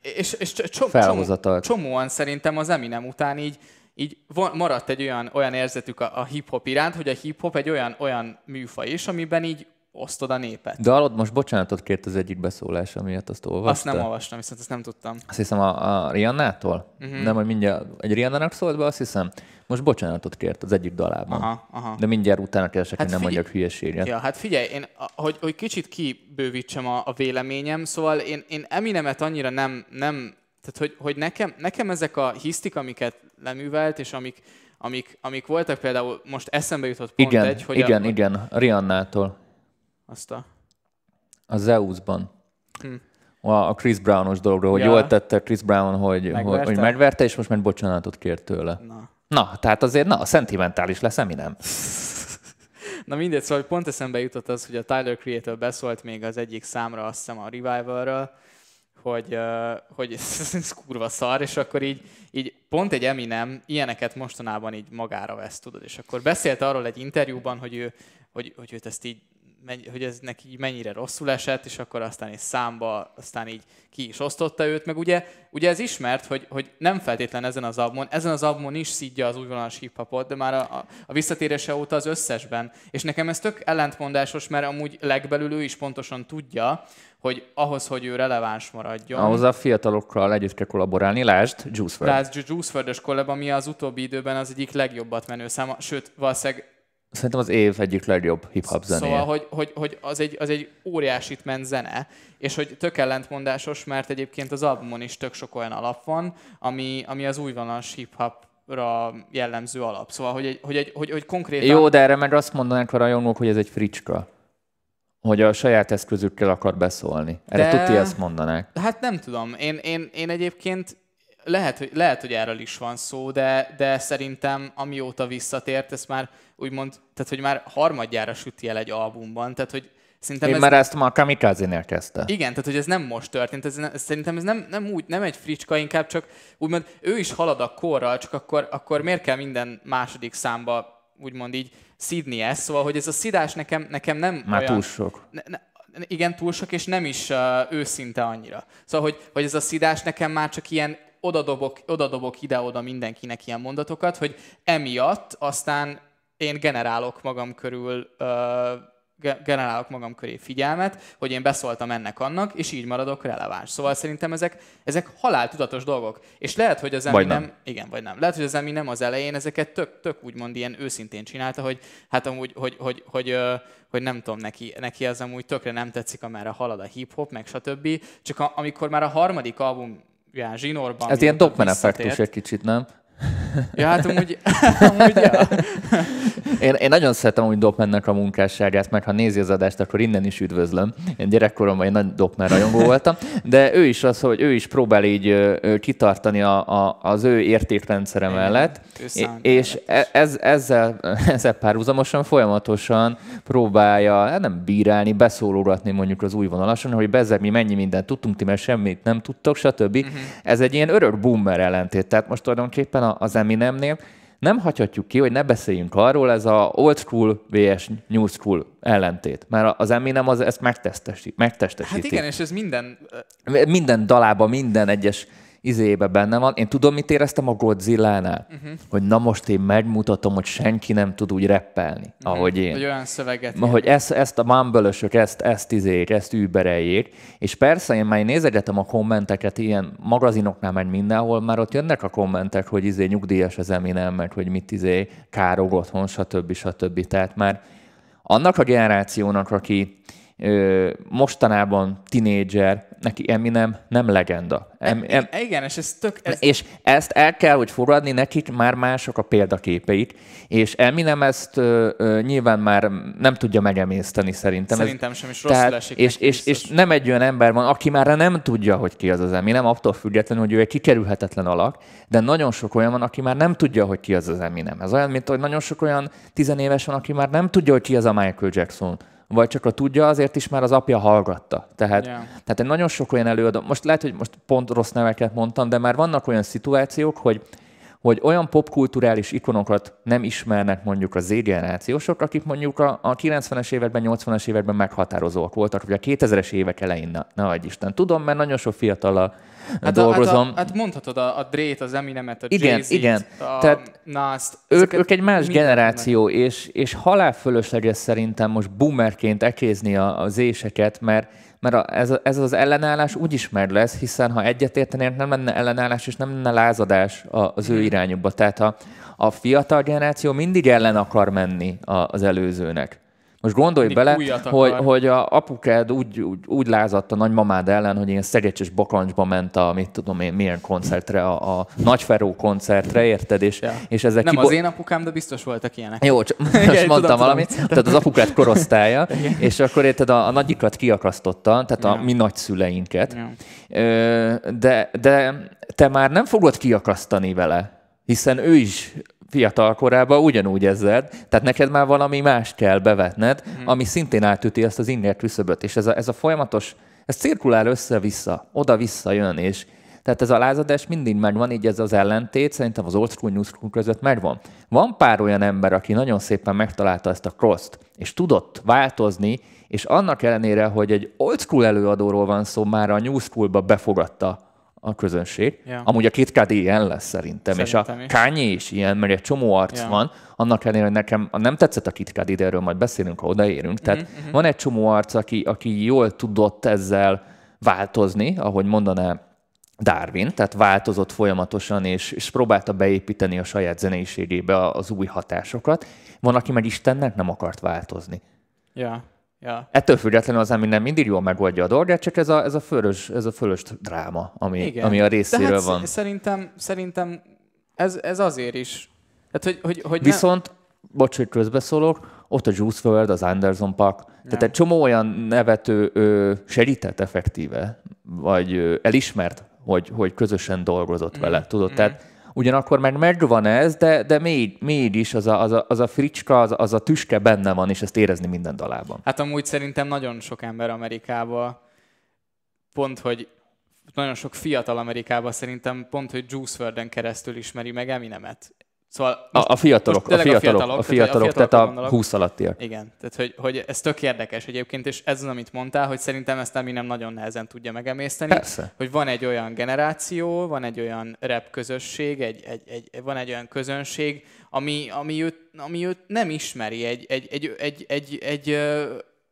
S2: és, és csomó, csomó, csomóan szerintem az Eminem után így, így maradt egy olyan, olyan érzetük a, a hip-hop iránt, hogy a hip-hop egy olyan, olyan műfaj is, amiben így osztod a népet.
S1: De alatt most bocsánatot kért az egyik beszólása miatt, azt olvastad?
S2: Azt nem olvastam, viszont ezt nem tudtam.
S1: Azt hiszem a, a Riannától? Uh-huh. Nem, hogy mindjárt egy Riannának szólt be, azt hiszem. Most bocsánatot kért az egyik dalában. Aha, aha. De mindjárt utána keresek, hát hogy nem mondjak hülyeséget.
S2: Ja, hát figyelj, én, hogy, hogy kicsit kibővítsem a, a véleményem, szóval én, én Eminemet annyira nem, nem tehát hogy, hogy nekem, nekem ezek a hisztik, amiket leművelt, és amik, amik, amik voltak például, most eszembe jutott pont
S1: igen,
S2: egy, hogy...
S1: Igen, a, igen, Riannától.
S2: Azt a...
S1: A Zeusban. Hm. A Chris Brownos dologról, hogy ja. jól tette Chris Brown, hogy megverte. hogy, hogy megverte, és most már bocsánatot kért tőle. Na. Na, tehát azért, na, szentimentális lesz, mi nem?
S2: Na mindegy, szóval pont eszembe jutott az, hogy a Tyler Creator beszólt még az egyik számra, azt hiszem a Revivalről, hogy, hogy (laughs) ez kurva szar, és akkor így, így pont egy Eminem ilyeneket mostanában így magára vesz, tudod, és akkor beszélt arról egy interjúban, hogy ő, hogy, hogy őt ezt így hogy ez neki mennyire rosszul esett, és akkor aztán egy számba, aztán így ki is osztotta őt, meg ugye, ugye ez ismert, hogy, hogy nem feltétlen ezen az albumon, ezen az albumon is szídja az újvonalas hip-hopot, de már a, a, visszatérése óta az összesben. És nekem ez tök ellentmondásos, mert amúgy legbelül ő is pontosan tudja, hogy ahhoz, hogy ő releváns maradjon.
S1: Ahhoz a fiatalokkal együtt kell kollaborálni, lásd Juice WRLD.
S2: Lásd Juice kollab, ami az utóbbi időben az egyik legjobbat menő száma, sőt, valószínűleg
S1: Szerintem az év egyik legjobb hip-hop zenéje.
S2: Szóval, hogy, hogy, hogy az, egy, az egy óriásit ment zene, és hogy tök ellentmondásos, mert egyébként az albumon is tök sok olyan alap van, ami, ami az újvonalas hip-hopra jellemző alap. Szóval, hogy, egy, hogy, egy, hogy, hogy konkrétan...
S1: Jó, de erre meg azt mondanák a rajongók, hogy ez egy fricska. Hogy a saját eszközükkel akar beszólni. Erre de... tuti ezt mondanák.
S2: Hát nem tudom. Én, én, én egyébként lehet, hogy, lehet, hogy erről is van szó, de, de szerintem amióta visszatért, ez már úgymond, tehát hogy már harmadjára süti el egy albumban, tehát hogy
S1: Szerintem Én ez már ezt már a kamikaze kezdte.
S2: Igen, tehát hogy ez nem most történt, ez, ez, szerintem ez nem, nem, úgy, nem egy fricska, inkább csak úgymond ő is halad a korral, csak akkor, akkor miért kell minden második számba úgymond így szidni ezt, szóval hogy ez a szidás nekem, nekem nem
S1: Már
S2: olyan...
S1: túl sok.
S2: Ne, ne, igen, túl sok, és nem is uh, őszinte annyira. Szóval, hogy, hogy ez a szidás nekem már csak ilyen odadobok, odadobok ide-oda mindenkinek ilyen mondatokat, hogy emiatt aztán én generálok magam körül uh, generálok magam köré figyelmet, hogy én beszóltam ennek annak, és így maradok releváns. Szóval szerintem ezek, ezek haláltudatos dolgok. És lehet, hogy az Emi nem. nem, igen, vagy nem. Lehet, hogy az Emi nem az elején ezeket tök, tök úgymond ilyen őszintén csinálta, hogy hát amúgy, hogy, hogy, hogy, hogy, hogy nem tudom, neki, neki az amúgy tökre nem tetszik, amerre halad a hip-hop, meg stb. Csak a, amikor már a harmadik album ja, zsinórban...
S1: Ez ilyen Dogman effektus egy kicsit, nem?
S2: Ja, hát amúgy, (laughs) amúgy ja.
S1: Én, én nagyon szeretem úgy Dopmannek a munkásságát, meg ha nézi az adást, akkor innen is üdvözlöm. Én gyerekkoromban egy nagy Dopman rajongó voltam, de ő is az, hogy ő is próbál így ö, kitartani a, a, az ő értékrendszere mellett, és e, ez, ezzel, (laughs) ezzel párhuzamosan folyamatosan próbálja hát nem bírálni, beszólogatni mondjuk az új vonalason, hogy bezzeg mi mennyi mindent tudtunk, ti mert semmit nem tudtok, stb. Uh-huh. Ez egy ilyen örök boomer ellentét. Tehát most tulajdonképpen az Eminemnél nem hagyhatjuk ki, hogy ne beszéljünk arról, ez a old school vs new school ellentét. Mert az Eminem az ezt megtestesíti. megtestesíti.
S2: Hát igen, és ez minden...
S1: Minden dalában, minden egyes izébe benne van. Én tudom, mit éreztem a Godzilla-nál? Uh-huh. Hogy na most én megmutatom, hogy senki nem tud úgy reppelni, uh-huh. ahogy én.
S2: Hogy olyan szöveget.
S1: Ma, hogy ezt, ezt a mumble ezt, ezt izék, ezt übereljék. És persze én már nézegetem a kommenteket ilyen magazinoknál, meg mindenhol, már ott jönnek a kommentek, hogy izé nyugdíjas az Eminem, meg hogy mit izé károg otthon, stb. stb. Tehát már annak a generációnak, aki mostanában tinédzser, neki Eminem nem legenda.
S2: Em, em, igen, és ez tök... Ez...
S1: És ezt el kell, hogy fogadni, nekik már mások a példaképeik, és Eminem ezt ö, ö, nyilván már nem tudja megemészteni szerintem.
S2: Szerintem ez, sem is rosszul esik.
S1: És, és, és nem egy olyan ember van, aki már nem tudja, hogy ki az az Eminem, attól függetlenül, hogy ő egy kikerülhetetlen alak, de nagyon sok olyan van, aki már nem tudja, hogy ki az az Eminem. Ez olyan, mint hogy nagyon sok olyan tizenéves van, aki már nem tudja, hogy ki az a Michael Jackson vagy csak a tudja, azért is már az apja hallgatta. Tehát, yeah. tehát nagyon sok olyan előadó, most lehet, hogy most pont rossz neveket mondtam, de már vannak olyan szituációk, hogy hogy olyan popkulturális ikonokat nem ismernek mondjuk a Z-generációsok, akik mondjuk a, a 90-es években, 80-es években meghatározóak voltak, vagy a 2000-es évek elején, na, na Isten. Tudom, mert nagyon sok fiatal hát dolgozom. A, hát,
S2: a, hát mondhatod a, a Drake, az Eminemet, a
S1: igen,
S2: Jay-Z-t,
S1: igen.
S2: a Tehát Nas-t.
S1: Ők, ők egy más generáció, és, és halál fölösleges szerintem most boomerként ekézni a, az éseket, mert mert a, ez, ez az ellenállás úgy ismer lesz, hiszen ha egyetértenének, nem lenne ellenállás, és nem lenne lázadás az ő mhm. irányukba. Tehát a, a fiatal generáció mindig ellen akar menni az előzőnek. Most gondolj bele, hogy, hogy a apukád úgy, úgy, úgy lázadt a nagymamád ellen, hogy ilyen szegecses bakancsba ment a, mit tudom én, milyen koncertre, a, a Nagyferó koncertre, érted? És,
S2: ja.
S1: és ezek
S2: Nem kibo- az én apukám, de biztos voltak ilyenek.
S1: Jó, csak most Igen, mondtam tudom, valamit. Tudom. Tehát az apukád korosztálya, és akkor érted, a, a nagyikat kiakasztotta, tehát ja. a mi nagyszüleinket. Ja. De, de te már nem fogod kiakasztani vele, hiszen ő is fiatal korában ugyanúgy ezzel, tehát neked már valami más kell bevetned, mm. ami szintén átüti ezt az inger küszöböt, és ez a, ez a folyamatos, ez cirkulál össze-vissza, oda-vissza jön, és tehát ez a lázadás mindig megvan, így ez az ellentét szerintem az old school, new school között megvan. Van pár olyan ember, aki nagyon szépen megtalálta ezt a cross és tudott változni, és annak ellenére, hogy egy old school előadóról van szó, már a new schoolba befogadta a közönség. Ja. Amúgy a Kid Cudi ilyen lesz szerintem, szerintem és a Kanye is ilyen, mert egy csomó arc ja. van, annak ellenére, hogy nekem nem tetszett a Cudi, de erről majd beszélünk, ha odaérünk. Tehát uh-huh. van egy csomó arc, aki, aki jól tudott ezzel változni, ahogy mondaná Darwin, tehát változott folyamatosan, és, és próbálta beépíteni a saját zeneiségébe az új hatásokat. Van, aki meg Istennek nem akart változni.
S2: Ja. Ja.
S1: Ettől függetlenül az nem mindig jól megoldja a dolgát, csak ez a, ez a, fölös, ez a fölös dráma, ami, ami a részéről hát van.
S2: Szerintem, szerintem ez, ez azért is. Hát, hogy, hogy, hogy
S1: Viszont, ne... bocs, hogy közbeszólok, ott a Juice WRLD, az Anderson Park, tehát egy csomó olyan nevető ö, segített effektíve, vagy ö, elismert, hogy, hogy közösen dolgozott mm. vele, tudod? Mm. Tehát Ugyanakkor meg megvan ez, de, de még, mégis az a, az, a, az a fricska, az, az a tüske benne van, és ezt érezni minden dalában.
S2: Hát amúgy szerintem nagyon sok ember Amerikában pont, hogy nagyon sok fiatal Amerikában szerintem pont, hogy Juice WRLD-en keresztül ismeri meg Eminemet.
S1: Szóval a, a fiatalok, a fiatalok, a fiatalok, a fiatalok, tehát a, tehát a 20 alattiak.
S2: Igen, tehát hogy, hogy ez tök érdekes egyébként, és ez az, amit mondtál, hogy szerintem ezt nem nagyon nehezen tudja megemészteni.
S1: Persze.
S2: Hogy van egy olyan generáció, van egy olyan rap közösség, egy, egy, egy, van egy olyan közönség, ami, ami, őt, ami őt nem ismeri, egy, egy, egy, egy, egy, egy, egy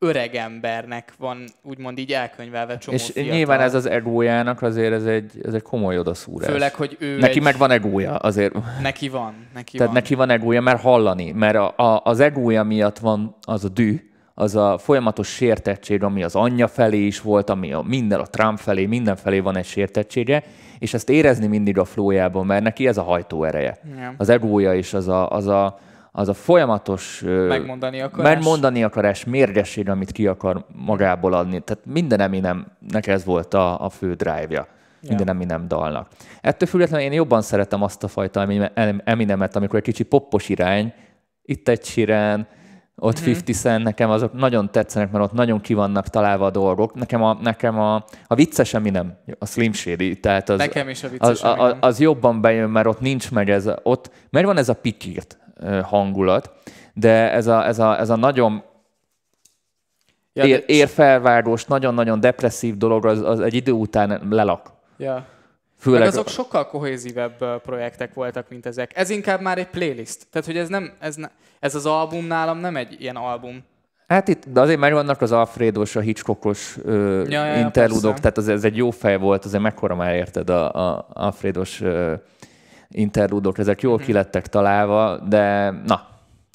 S2: öreg embernek van úgymond így elkönyvelve csomó
S1: És
S2: fiatal.
S1: nyilván ez az egójának azért ez egy, ez egy komoly odaszúrás.
S2: Főleg, hogy ő
S1: Neki
S2: egy...
S1: meg van egója azért.
S2: Neki van, neki
S1: Tehát
S2: van.
S1: neki van egója, mert hallani, mert a, a, az egója miatt van az a dű, az a folyamatos sértettség, ami az anyja felé is volt, ami a minden, a Trump felé, minden felé van egy sértettsége, és ezt érezni mindig a flójában, mert neki ez a hajtó ereje.
S2: Ja.
S1: Az egója is az a, az a, az a folyamatos
S2: Megmondani akarás.
S1: megmondani akarás, mérgesség, amit ki akar magából adni. Tehát minden Eminemnek ez volt a, a fő drive-ja. Minden Eminem dalnak. Ettől függetlenül én jobban szeretem azt a fajta Eminem- Eminemet, amikor egy kicsi poppos irány, itt egy sirán, ott
S2: Mhm.
S1: 50 Cent, nekem azok nagyon tetszenek, mert ott nagyon ki vannak találva a dolgok. Nekem a, nekem a, a vicces Eminem, a Slim Shady, tehát az,
S2: Nekem is a vicces
S1: az, a, az jobban bejön, mert ott nincs meg ez a, ott, mert van ez a pikírt hangulat, de ez a, ez a, ez a nagyon
S2: Ja,
S1: ér,
S2: de-
S1: érfelvágós, nagyon-nagyon depresszív dolog, az, az egy idő után lelak.
S2: Ja.
S1: Főleg
S2: Meg azok sokkal kohézívebb projektek voltak, mint ezek. Ez inkább már egy playlist. Tehát, hogy ez nem, ez, ne, ez az album nálam nem egy ilyen album.
S1: Hát itt, de azért megvannak az Alfredos, a Hitchcockos ö,
S2: ja, ja,
S1: interludok,
S2: persze.
S1: tehát az, ez egy jó fej volt, azért mekkora már érted a, a Alfredos ö, interludok, ezek
S2: Mhm.
S1: jól ki lettek találva, de na,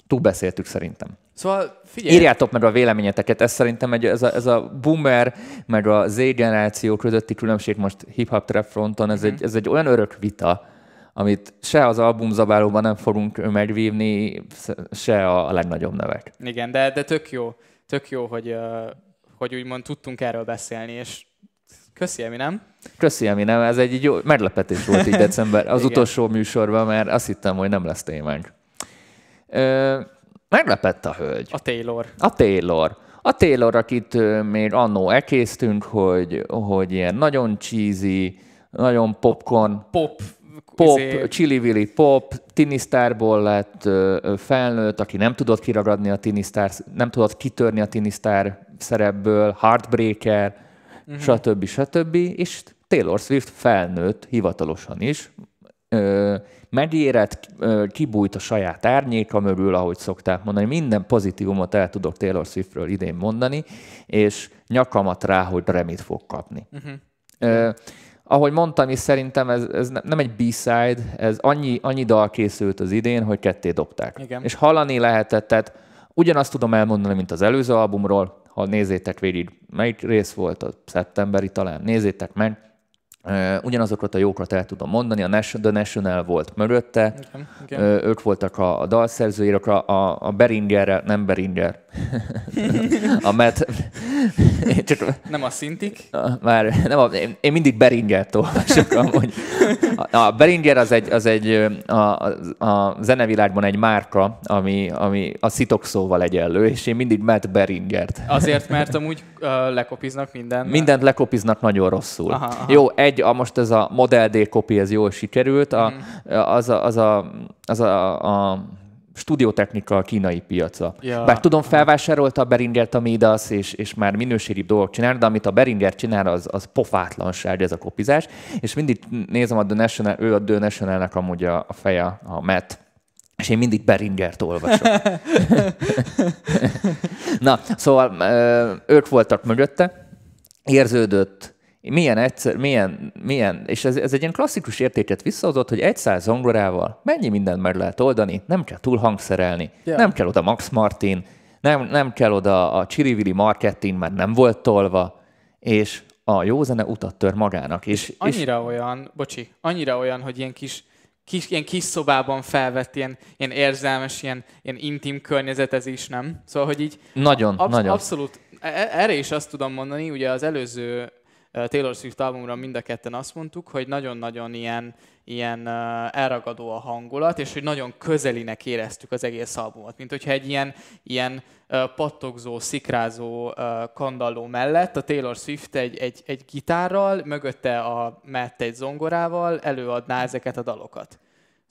S1: túlbeszéltük szerintem.
S2: Szóval figyelj,
S1: Írjátok meg a véleményeteket, ez szerintem egy, ez, a, ez a boomer, meg a Z generáció közötti különbség most hip-hop trap fronton, ez, egy, ez egy olyan örök vita, amit se az albumzabálóban nem fogunk megvívni, se a legnagyobb nevek.
S2: Igen, de, de tök jó. Tök jó, hogy, hogy úgymond tudtunk erről beszélni, és köszi, Emi, nem?
S1: Köszi, Emi, nem? Ez egy jó meglepetés volt így (laughs) december, az utolsó műsorban, mert azt hittem, hogy nem lesz témánk. Ö, meglepett a hölgy.
S2: A Taylor.
S1: A Taylor. A Taylor, akit még annó elkésztünk, hogy, hogy ilyen nagyon cheesy, nagyon popcorn,
S2: Pop.
S1: pop,
S2: izé,
S1: chili willy pop, tinisztárból lett ö, felnőtt, aki nem tudott kiragadni a tinisztár, nem tudott kitörni a tinisztár szerepből, heartbreaker, uh-huh. stb. stb. És Taylor Swift felnőtt hivatalosan is, ö, megérett, ö, kibújt a saját árnyéka mögül, ahogy szokták mondani. Minden pozitívumot el tudok Taylor Swiftről idén mondani, és nyakamat rá, hogy remit fog kapni.
S2: Uh-huh.
S1: Ö, ahogy mondtam is, szerintem ez, ez ne- nem egy B-side, ez annyi, annyi dal készült az idén, hogy ketté dobták.
S2: Igen.
S1: És hallani lehetett, tehát ugyanazt tudom elmondani, mint az előző albumról, ha nézzétek végig, melyik rész volt, a szeptemberi talán, nézzétek meg, ugyanazokat a jókat el tudom mondani, a The National volt mögötte,
S2: Igen, igen.
S1: Ö, ők voltak a, a dalszerzőírok, a, a, a Beringerre, nem Beringer, (laughs) a Matt, (laughs) csak
S2: Nem a szintik.
S1: Már nem, a, én, én mindig Beringert olvasok amúgy. A, a Beringer az egy, az egy ö, a, a, a zenevilágban egy márka, ami, ami a szitokszóval egyenlő, és én mindig Matt Beringert.
S2: Azért, mert amúgy uh, lekopiznak minden.
S1: Mindent lekopiznak nagyon rosszul.
S2: Aha, aha.
S1: Jó, egy, a, most ez a Model D kopi, ez jól sikerült, a,
S2: Mhm.
S1: az, a, az, a, az a, a stúdiótechnika a kínai piaca.
S2: Ja.
S1: Bár tudom, felvásárolta a Beringert a Midas, és, és már minőségi dolgok csinál, de amit a Beringer csinál, az, az pofátlanság, ez a kopizás. És mindig nézem a The National, ő a The National-nek amúgy a, a feje, a Matt, és én mindig Beringert olvasok. (laughs) (laughs) Na, szóval ők voltak mögötte, érződött, milyen egyszer, milyen, milyen, és ez, ez egy ilyen klasszikus értéket visszahozott, hogy egy száz zongorával mennyi mindent meg lehet oldani, nem kell túl hangszerelni, yeah. nem kell oda Max Martin, nem, nem kell oda a Chirivili marketing, mert nem volt tolva, és a jó zene utat tör magának. És, és
S2: Annyira olyan, bocsi, annyira olyan, hogy ilyen kis, kis, ilyen kis szobában felvett ilyen, ilyen érzelmes, ilyen, ilyen intim környezetezés, nem? Szóval, hogy így
S1: nagyon,
S2: absz-
S1: nagyon.
S2: abszolút, e- erre is azt tudom mondani, ugye az előző Taylor Swift albumra mind a ketten azt mondtuk, hogy nagyon-nagyon ilyen, ilyen uh, elragadó a hangulat, és hogy nagyon közelinek éreztük az egész albumot, mint hogyha egy ilyen, ilyen uh, pattogzó, szikrázó kandalló mellett a Taylor Swift egy, egy, egy gitárral, mögötte a Matt egy zongorával előadná ezeket a dalokat.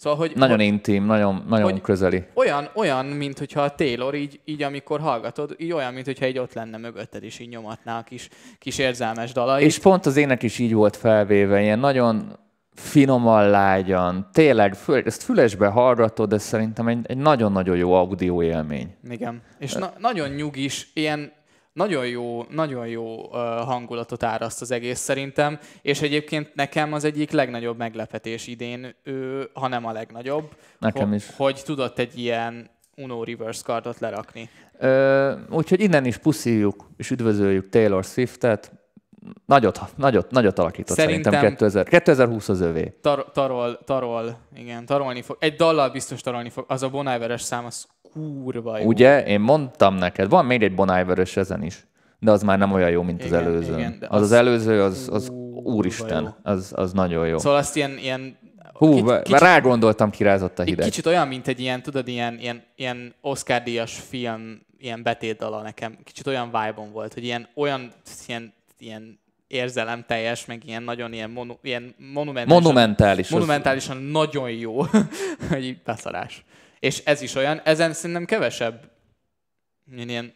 S2: Szóval, hogy,
S1: Nagyon
S2: hogy
S1: intim, nagyon, nagyon
S2: hogy-
S1: közeli.
S2: olyan, olyan, mint hogyha a Taylor így, így amikor hallgatod, így olyan, mint hogyha így ott lenne mögötted, és így nyomatná a kis, kis érzelmes dalait.
S1: És pont az ének is így volt felvéve, ilyen nagyon finoman, lágyan, tényleg, ezt fülesbe hallgatod, ez szerintem egy, egy nagyon-nagyon jó audio élmény.
S2: Igen. És na- nagyon nyugis, ilyen nagyon jó, nagyon jó hangulatot áraszt az egész szerintem, és egyébként nekem az egyik legnagyobb meglepetés idén, ő, ha nem a legnagyobb,
S1: Nekem
S2: ho-
S1: is.
S2: hogy tudott egy ilyen Uno reverse cardot lerakni.
S1: Ö, úgyhogy innen is puszíjuk és üdvözöljük Taylor Swiftet. Nagyot, nagyot, nagyot alakított szerintem,
S2: Szerintem-
S1: 2000, 2020 az övé.
S2: Tar- tarol, tarol, igen, tarolni fog. Egy dallal biztos tarolni fog. Az a Bon Iver-es szám, az kurva jó.
S1: Ugye, én mondtam neked, van még egy Bon Iver-ös ezen is, de az már nem olyan jó, mint az
S2: Igen,
S1: előző.
S2: igen,
S1: az, az
S2: az
S1: előző, az, az úristen, az, az nagyon jó.
S2: Szóval azt ilyen, ilyen
S1: Hú,
S2: kicsit-
S1: kicsit,
S2: kicsit-
S1: rá gondoltam, kirázott a hideg.
S2: kicsit olyan, mint egy ilyen, tudod, ilyen, ilyen, ilyen Oscar-díjas film, ilyen betétdala nekem. Kicsit olyan vibe volt, hogy ilyen, olyan, ilyen, ilyen érzelemteljes, meg ilyen nagyon ilyen, monu, ilyen monumentális.
S1: Monumentális. az-
S2: Monumentálisan nagyon jó, (laughs) hogy beszarás. És ez is olyan, ezen szerintem kevesebb ilyen,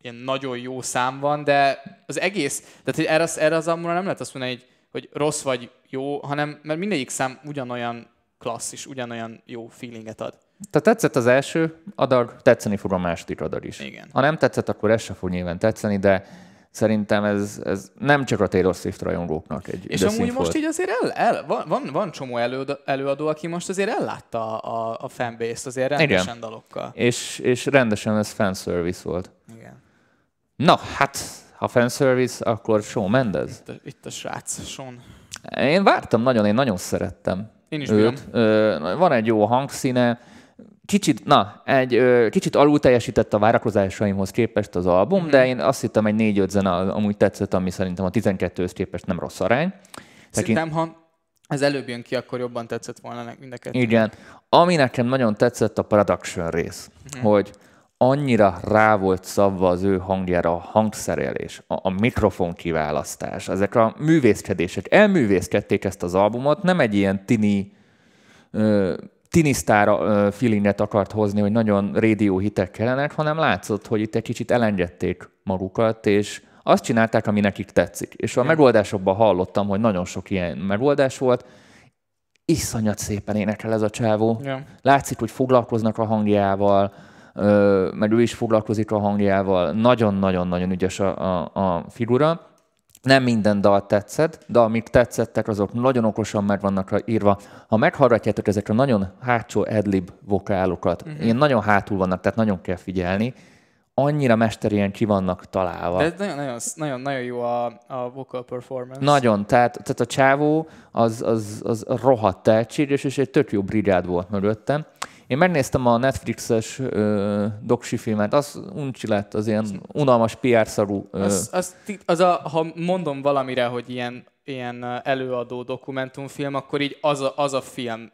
S2: ilyen, nagyon jó szám van, de az egész, tehát hogy erre, az- erre az albumra nem lehet azt mondani, hogy, hogy rossz vagy jó, hanem mert mindegyik szám ugyanolyan klasszis, ugyanolyan jó feelinget ad.
S1: Tehát tetszett az első adag, tetszeni fog a második adag is.
S2: Igen.
S1: Ha nem tetszett, akkor ez se fog nyilván tetszeni, de szerintem ez, ez nem csak a Taylor Swift rajongóknak egy
S2: És amúgy most így azért el, el, van, van, van csomó előadó, előadó, aki most azért ellátta a, a, a fanbase-t azért rendesen
S1: Igen.
S2: dalokkal.
S1: És, és rendesen ez fanservice volt.
S2: Igen.
S1: Na, hát, ha fanservice, akkor Shawn Mendes.
S2: Itt, a, itt a srác, Sean.
S1: Én vártam nagyon, én nagyon szerettem
S2: Én is bírom.
S1: őt. Ö, van egy jó hangszíne, kicsit, na, egy ö, kicsit alul teljesített a várakozásaimhoz képest az album,
S2: Mhm.
S1: de én azt hittem egy négy-öt zene amúgy tetszett, ami szerintem a 12-höz képest nem rossz arány.
S2: Szerintem, ha ez előbb jön ki, akkor jobban tetszett volna mind a kettő.
S1: Igen. Ami nekem nagyon tetszett a production rész,
S2: Mhm.
S1: hogy annyira rá volt szabva az ő hangjára a hangszerelés, a, a mikrofon kiválasztás, ezek a művészkedések. Elművészkedték ezt az albumot, nem egy ilyen tini, ö, tinisztára feelinget akart hozni, hogy nagyon rádió hitek kellenek, hanem látszott, hogy itt egy kicsit elengedték magukat, és azt csinálták, ami nekik tetszik. És a megoldásokban hallottam, hogy nagyon sok ilyen megoldás volt, iszonyat szépen énekel ez a csávó.
S2: Ja.
S1: Látszik, hogy foglalkoznak a hangjával, mert ő is foglalkozik a hangjával. Nagyon-nagyon-nagyon ügyes a, a, a figura. Nem minden dal tetszett, de amik tetszettek, azok nagyon okosan meg vannak írva. Ha meghallgatjátok ezek a nagyon hátsó adlib vokálokat, uh-huh. ilyen nagyon hátul vannak, tehát nagyon kell figyelni, annyira mesterien ki vannak találva.
S2: De ez nagyon, nagyon, nagyon, nagyon jó a, a vocal performance.
S1: Nagyon, tehát, tehát a csávó az, az, az rohadt tehetséges, és egy tök jó brigád volt mögöttem. Én megnéztem a Netflixes ö, doksi filmet, az uncsi lett, az ilyen unalmas PR-szarú. Ö,
S2: Az, az, az a, ha mondom valamire, hogy ilyen, ilyen előadó dokumentumfilm, akkor így az a, az a film.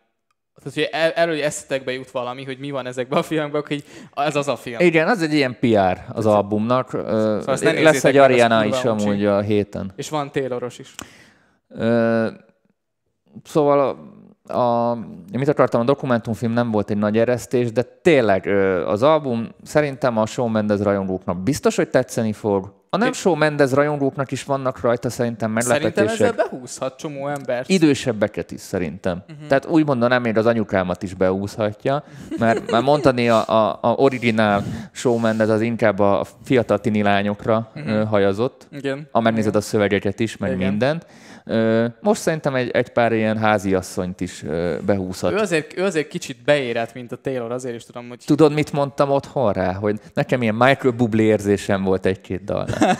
S2: Tehát, hogy el, erről hogy eszetekbe jut valami, hogy mi van ezekben a filmekben, így ez az a film.
S1: igen, az egy ilyen PR az albumnak.
S2: Szóval azt ne
S1: lesz
S2: nézzétek
S1: egy Ariana is amúgy a héten.
S2: És van Tayloros is.
S1: Ö, szóval a, mit akartam, a dokumentumfilm nem volt egy nagy eresztés, de tényleg az album szerintem a Shawn Mendes rajongóknak biztos, hogy tetszeni fog. A nem Shawn Mendes rajongóknak is vannak rajta szerintem
S2: Szerintem
S1: meglepetések.
S2: ezzel behúzhat csomó embert.
S1: Idősebbeket is szerintem. Uh-huh. Tehát úgy mondanám, még az anyukámat is beúszhatja, mert már mondani a, a, a originál Shawn Mendes az inkább a fiatal tini lányokra uh-huh. hajazott.
S2: Igen.
S1: Ha megnézed a szövegeket is, meg
S2: Igen.
S1: mindent. Most szerintem egy, egy pár ilyen háziasszonyt is behúzhat.
S2: Ő azért, ő azért kicsit beérett, mint a Taylor, azért is tudom, hogy
S1: Tudod, mit mondtam otthon rá? Hogy nekem ilyen Michael Bublé érzésem volt egy-két dalnál.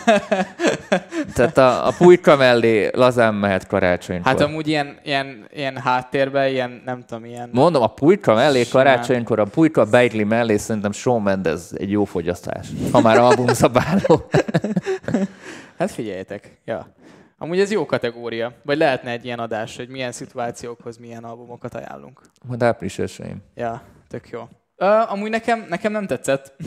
S1: (laughs) Tehát a, a pulyka mellé lazán mehet karácsonykor.
S2: hát amúgy ilyen, ilyen, ilyen háttérben, ilyen, nem tudom, ilyen...
S1: Mondom, a pulyka mellé
S2: Simán.
S1: karácsonykor, a pulyka beigli mellé szerintem Shawn Mendes egy jó fogyasztás. Ha már albumszabáló. (laughs)
S2: Hát figyeljetek, ja. Amúgy ez jó kategória. Vagy lehetne egy ilyen adás, hogy milyen szituációkhoz milyen albumokat ajánlunk.
S1: Majd április eseim.
S2: Ja, tök jó. Uh, amúgy nekem, nekem nem tetszett. (laughs)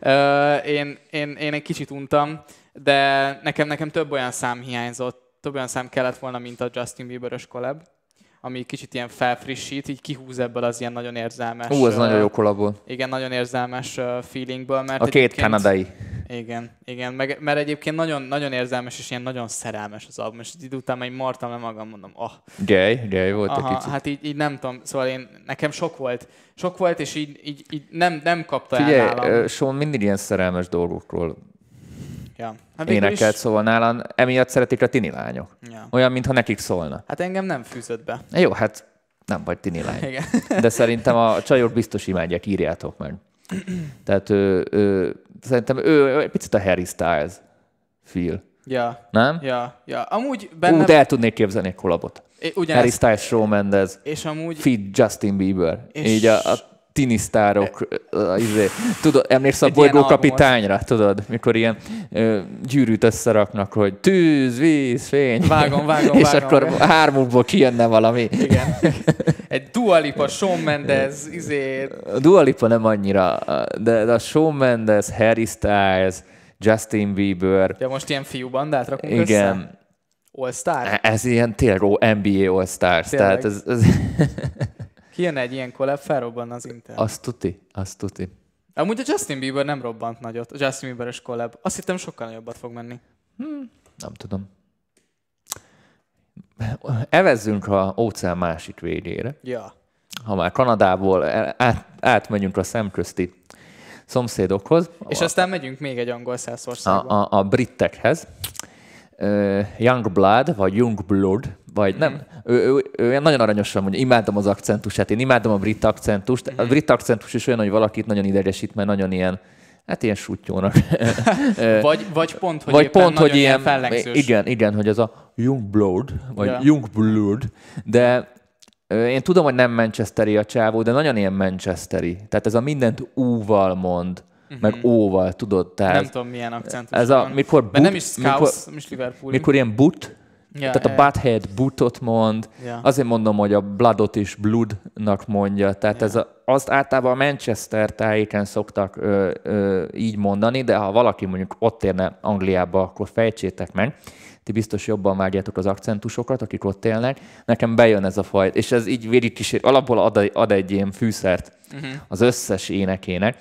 S2: uh, én, én, én egy kicsit untam, de nekem, nekem több olyan szám hiányzott, több olyan szám kellett volna, mint a Justin Bieber-ös collab, ami kicsit ilyen felfrissít, így kihúz ebből az ilyen nagyon érzelmes...
S1: Ú, az
S2: ö,
S1: nagyon jó kolabból.
S2: Igen, nagyon érzelmes uh, feelingből, mert
S1: A két kanadai.
S2: Igen, igen, meg, mert egyébként nagyon, nagyon érzelmes és ilyen nagyon szerelmes az album, és egy idő után már martam le magam, mondom, oh,
S1: Gay, gay volt egy
S2: aha,
S1: kicsit.
S2: hát így, így, nem tudom, szóval én, nekem sok volt, sok volt, és így, így, így nem, nem kapta el
S1: Figyelj,
S2: nálam.
S1: ö, Sean mindig ilyen szerelmes dolgokról
S2: Ja.
S1: Hát énekelt, is... szóval nálam emiatt szeretik a tini lányok.
S2: Ja.
S1: Olyan, mintha nekik szólna.
S2: Hát engem nem fűzött be.
S1: Jó, hát nem vagy tini lány.
S2: Igen.
S1: De szerintem a csajok biztos imádják, írjátok meg. Tehát ő, ő, szerintem ő, egy picit a Harry Styles feel.
S2: Ja.
S1: Nem?
S2: Ja, ja. Amúgy benne...
S1: Ú, de el tudnék képzelni egy kolabot.
S2: Ugyanezt...
S1: Harry Styles, Shawn Mendes,
S2: és amúgy...
S1: feed Justin Bieber. És... Így a, a tini sztárok, izé, tudod, emlékszel a bolygó kapitányra, tudod, mikor ilyen ö, gyűrűt összeraknak, hogy tűz, víz, fény.
S2: Vágom, vágom, (laughs)
S1: És
S2: vágom,
S1: akkor vágom. hármukból kijönne valami.
S2: Igen. (laughs) Egy Dua Lipa, Shawn Mendes, izé...
S1: A Dua Lipa nem annyira, de, de a Shawn Mendes, Harry Styles, Justin Bieber.
S2: Ja, most ilyen fiú bandát rakunk
S1: Igen.
S2: össze? All-Star?
S1: Ez ilyen tényleg NBA All-Stars. Tehát ez, ez... (laughs)
S2: Kijön egy ilyen collab, felrobban az internet.
S1: Azt tuti, azt tuti.
S2: Amúgy a Justin Bieber nem robbant nagyot, a Justin Bieberes collab. Azt hittem sokkal nagyobbat fog menni.
S1: Hmm, nem tudom. Evezzünk a óceán másik végére.
S2: Ja.
S1: Ha már Kanadából át, átmegyünk a szemközti szomszédokhoz.
S2: És a, aztán megyünk még egy angol
S1: százországba. A, a, a britekhez. Uh, Young Blood, vagy Young Blood, vagy nem. Ő, ő, ő, ő nagyon aranyosan mondja, imádom az akcentusát, én imádom a brit akcentust. A brit akcentus is olyan, hogy valakit nagyon idegesít, mert nagyon ilyen, hát ilyen sutyónak. (laughs)
S2: vagy, (laughs) vagy pont, hogy
S1: vagy pont, hogy ilyen,
S2: ilyen
S1: igen, igen, hogy az a Young Blood, vagy yeah. Young Blood, de én tudom, hogy nem Manchesteri a csávó, de nagyon ilyen Manchesteri. Tehát ez a mindent úval mond, uh-huh. meg óval, tudod? Tehát
S2: nem tudom, milyen akcentus
S1: Ez a, mikor but,
S2: nem is Scouse, mikor, nem is Liverpool.
S1: Mikor ilyen but, Ja, Tehát a Butthead butot mond, ja. azért mondom, hogy a Bloodot is Bloodnak mondja. Tehát ja. ez a, azt általában a Manchester tájéken szoktak ö, ö, így mondani, de ha valaki mondjuk ott érne Angliába, akkor fejtsétek meg. Ti biztos jobban vágjátok az akcentusokat, akik ott élnek. Nekem bejön ez a fajt, és ez így végigkísér, alapból ad, ad egy ilyen fűszert uh-huh. az összes énekének.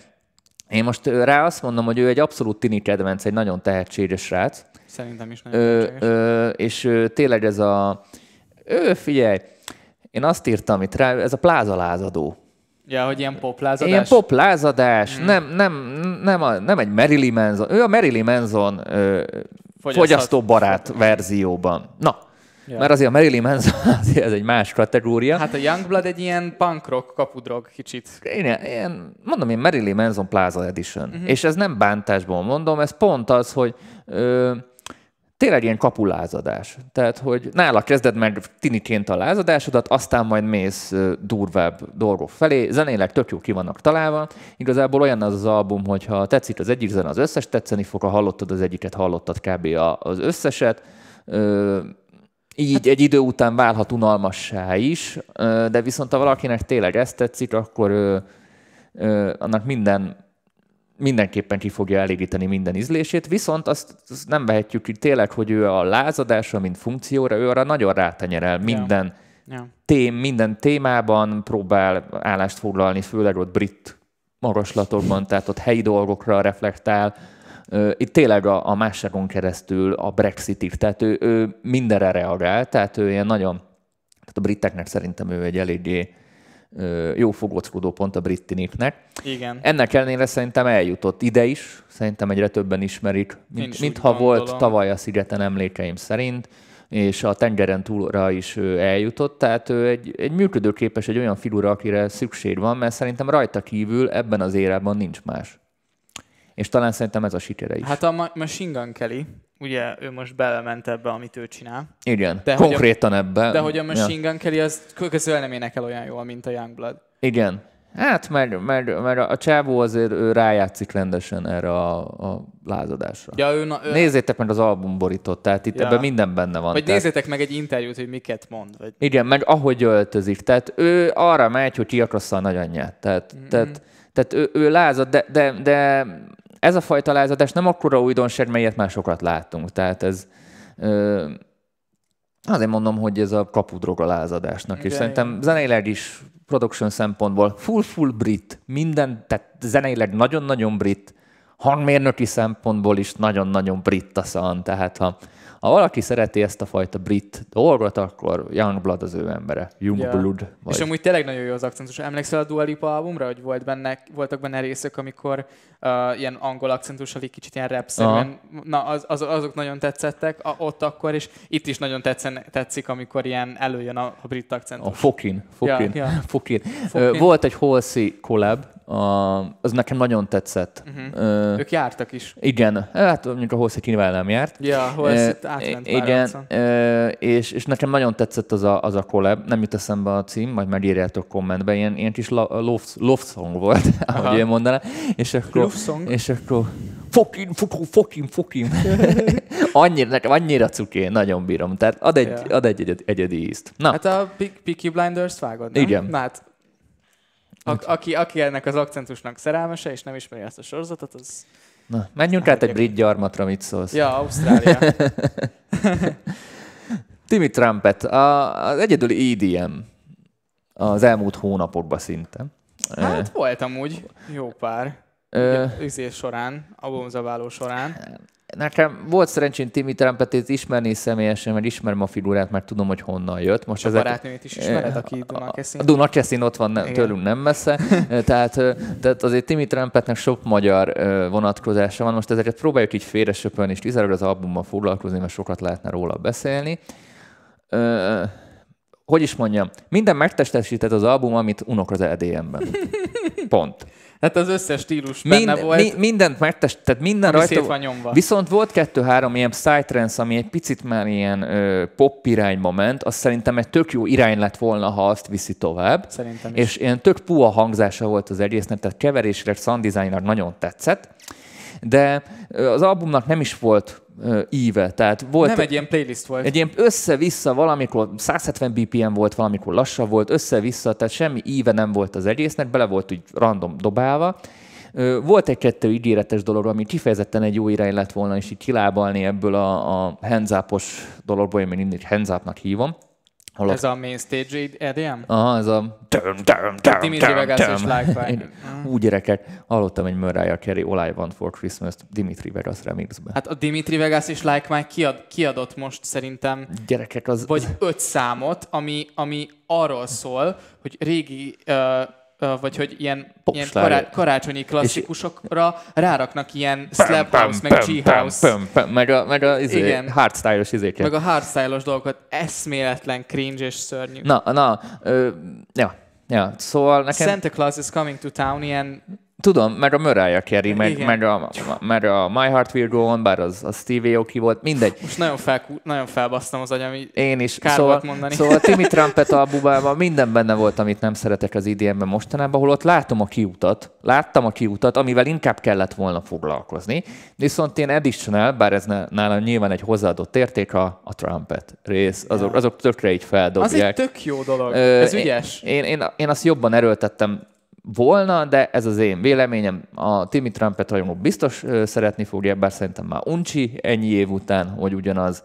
S1: Én most rá azt mondom, hogy ő egy abszolút tini kedvenc, egy nagyon tehetséges srác.
S2: Szerintem is nagyon ö,
S1: ö, És ö, tényleg ez a... Ő, figyelj, én azt írtam itt rá, ez a plázalázadó.
S2: Ja, hogy ilyen poplázadás?
S1: Ilyen poplázadás, mm. nem, nem, nem, a, nem egy Marilyn Manson, ő a Marilyn Manson ö, fogyasztóbarát verzióban. Na, Ja. Mert azért a Marilyn Manson (laughs) azért ez egy más kategória.
S2: Hát a Youngblood egy ilyen punk rock kapudrog kicsit.
S1: Én, én mondom, én Marilyn Manson Plaza Edition. Uh-huh. És ez nem bántásból mondom, ez pont az, hogy ö, tényleg ilyen kapulázadás. Tehát, hogy nála kezded meg tiniként a lázadásodat, aztán majd mész durvább dolgok felé. Zenéleg tök jó ki vannak találva. Igazából olyan az az album, hogy ha tetszik az egyik zene, az összes tetszeni fog, ha hallottad az egyiket, hallottad kb. az összeset. Így egy idő után válhat unalmassá is, de viszont ha valakinek tényleg ezt tetszik, akkor annak minden mindenképpen ki fogja elégíteni minden ízlését, viszont azt, azt nem vehetjük ki tényleg, hogy ő a lázadásra, mint funkcióra, ő arra nagyon rátenyerel minden, ja. Ja. Tém, minden témában próbál állást foglalni, főleg ott brit magaslatokban, tehát ott helyi dolgokra reflektál. Itt tényleg a, a másságon keresztül a Brexitig, tehát ő, ő mindenre reagál, tehát ő ilyen nagyon, tehát a briteknek szerintem ő egy eléggé jó fogóckodó pont a brittiniknek.
S2: Igen.
S1: Ennek ellenére szerintem eljutott ide is, szerintem egyre többen ismerik, mint, mintha volt tavaly a szigeten emlékeim szerint, és a tengeren túlra is eljutott, tehát ő egy, egy működőképes, egy olyan figura, akire szükség van, mert szerintem rajta kívül ebben az érában nincs más. És talán szerintem ez a sikere is.
S2: Hát a Machine Gun Kelly, ugye ő most belement ebbe, amit ő csinál.
S1: Igen, de konkrétan
S2: a,
S1: ebbe.
S2: De hogy a Machine ja. Gun Kelly az közül nem énekel olyan jól, mint a Youngblood.
S1: Igen. Hát, mert, mert, mert a csávó azért ő rájátszik rendesen erre a, a lázadásra.
S2: Ja, ő, na, ő...
S1: Nézzétek meg az albumborítót, tehát itt ja. ebben minden benne van.
S2: Vagy
S1: tehát...
S2: nézzétek meg egy interjút, hogy miket mond. Vagy...
S1: Igen, meg ahogy öltözik. Tehát ő arra megy, hogy kiakassza a nagyanyját. Tehát, mm-hmm. tehát, tehát ő, ő lázad, de, de, de ez a fajta lázadás nem akkora újdonság, melyet már sokat láttunk. Tehát ez ö, azért mondom, hogy ez a kapudrog a lázadásnak. Igen, és szerintem zeneileg is production szempontból full-full brit, minden, tehát zeneileg nagyon-nagyon brit, hangmérnöki szempontból is nagyon-nagyon brittasan, tehát ha ha valaki szereti ezt a fajta brit dolgot, akkor Youngblood az ő embere. Youngblood. Ja.
S2: Vagy... És amúgy tényleg nagyon jó az akcentus. Emlékszel a Dua Lipa albumra, hogy volt benne, voltak benne részek, amikor uh, ilyen angol akcentussal egy kicsit ilyen rap Na, az, az, azok nagyon tetszettek a, ott akkor, és itt is nagyon tetszen, tetszik, amikor ilyen előjön a, a brit akcentus. A
S1: fokin. Fokin. Ja, ja. (laughs) fokin. fokin. Volt egy Halsey collab, a, az nekem nagyon tetszett.
S2: Uh-huh. Uh, ők jártak is.
S1: Igen, hát mondjuk a Holszik nyilván nem járt.
S2: Ja, átment
S1: Igen, uh, és, és nekem nagyon tetszett az a, az a collab, nem jut eszembe a cím, majd megírjátok kommentbe, ilyen, ilyen kis love, love song volt, (laughs) ahogy én mondaná. És akkor, love song. És akkor fokin, fokin, fokin, fokin. annyira, nekem annyira cuké, nagyon bírom. Tehát ad egy, yeah. ad egy egyedi, egyedi ízt.
S2: Na. Hát a Peaky Blinders-t vágod, nem?
S1: Igen.
S2: Na, hát a, aki, aki ennek az akcentusnak szerelmese, és nem ismeri ezt a sorozatot, az...
S1: Na, menjünk át egy brit gyarmatra, mit szólsz?
S2: Ja, Ausztrália. (laughs)
S1: Timmy Trumpet, a, az egyedüli EDM az elmúlt hónapokban szinte.
S2: Hát volt amúgy jó pár. Ö... során, albumzaváló során
S1: nekem volt szerencsém Timmy Trumpetét ismerni személyesen, mert ismerem a figurát, mert tudom, hogy honnan jött.
S2: Most a ezek... barátnőjét is ismered, aki Dunakeszin?
S1: A Dunakeszin ott van nem, tőlünk nem messze, (laughs) tehát, tehát azért Timmy Trumpetnek sok magyar vonatkozása van. Most ezeket próbáljuk így félresöpölni, és kizárólag az albummal foglalkozni, mert sokat lehetne róla beszélni. Hogy is mondjam, minden megtestesített az album, amit unok az EDM-ben. (laughs) Pont.
S2: Hát az összes stílus benne Mind, volt. Mi,
S1: mindent megtest, tehát minden rajta. van nyomva. Viszont volt kettő-három ilyen psytrance, ami egy picit már ilyen ö, pop irányba ment, az szerintem egy tök jó irány lett volna, ha azt viszi tovább.
S2: Szerintem
S1: is. És ilyen tök puha hangzása volt az egésznek, tehát keverésre, sound nagyon tetszett. De az albumnak nem is volt íve. Tehát volt
S2: nem egy ilyen playlist volt.
S1: Egy ilyen össze-vissza valamikor 170 BPM volt, valamikor lassabb volt, össze-vissza, tehát semmi íve nem volt az egésznek, bele volt úgy random dobálva. Volt egy-kettő ígéretes dolog, ami kifejezetten egy jó irány lett volna, és így kilábalni ebből a, a hands dologból, én mindig hands hívom.
S2: Hallott. Ez a main stage EDM?
S1: Aha, ez a...
S2: Dimitri Vegas és Like
S1: Úgy gyerekek, hallottam egy Mariah Carey All I Want for Christmas Dimitri Vegas remixbe.
S2: Hát a Dimitri Vegas és Like Mike kiad, kiadott most szerintem...
S1: Gyerekek, az...
S2: Vagy öt számot, ami, ami arról szól, hogy régi uh, vagy hogy ilyen, ilyen kará, karácsonyi klasszikusokra ráraknak ilyen slap house, meg G-house.
S1: Meg a, meg a izé, Igen. hardstyle-os izéket.
S2: Meg a hardstyle-os dolgokat. Eszméletlen cringe és szörnyű.
S1: Na, na, ö, ja, ja, szóval nekem...
S2: Santa Claus is coming to town, ilyen
S1: Tudom, meg a Mariah Carey, meg, meg, a, meg a My Heart Will Go On, bár az, az Stevie Aoki volt, mindegy.
S2: Most nagyon, fel, nagyon felbasztam az agyam,
S1: Én is. Kár szóval, volt mondani. Szóval (laughs) Timmy Trumpet albumában minden benne volt, amit nem szeretek az idm mostanában, ahol ott látom a kiutat, láttam a kiutat, amivel inkább kellett volna foglalkozni, viszont én additional, bár ez nálam nyilván egy hozzáadott érték, a, a Trumpet rész, azok, azok tökre így feldobják. Az
S2: egy tök jó dolog, ez ügyes.
S1: Én, én, én azt jobban erőltettem volna, de ez az én véleményem. A Timmy Trumpet rajongók biztos szeretni fogja, bár szerintem már uncsi ennyi év után, hogy ugyanaz.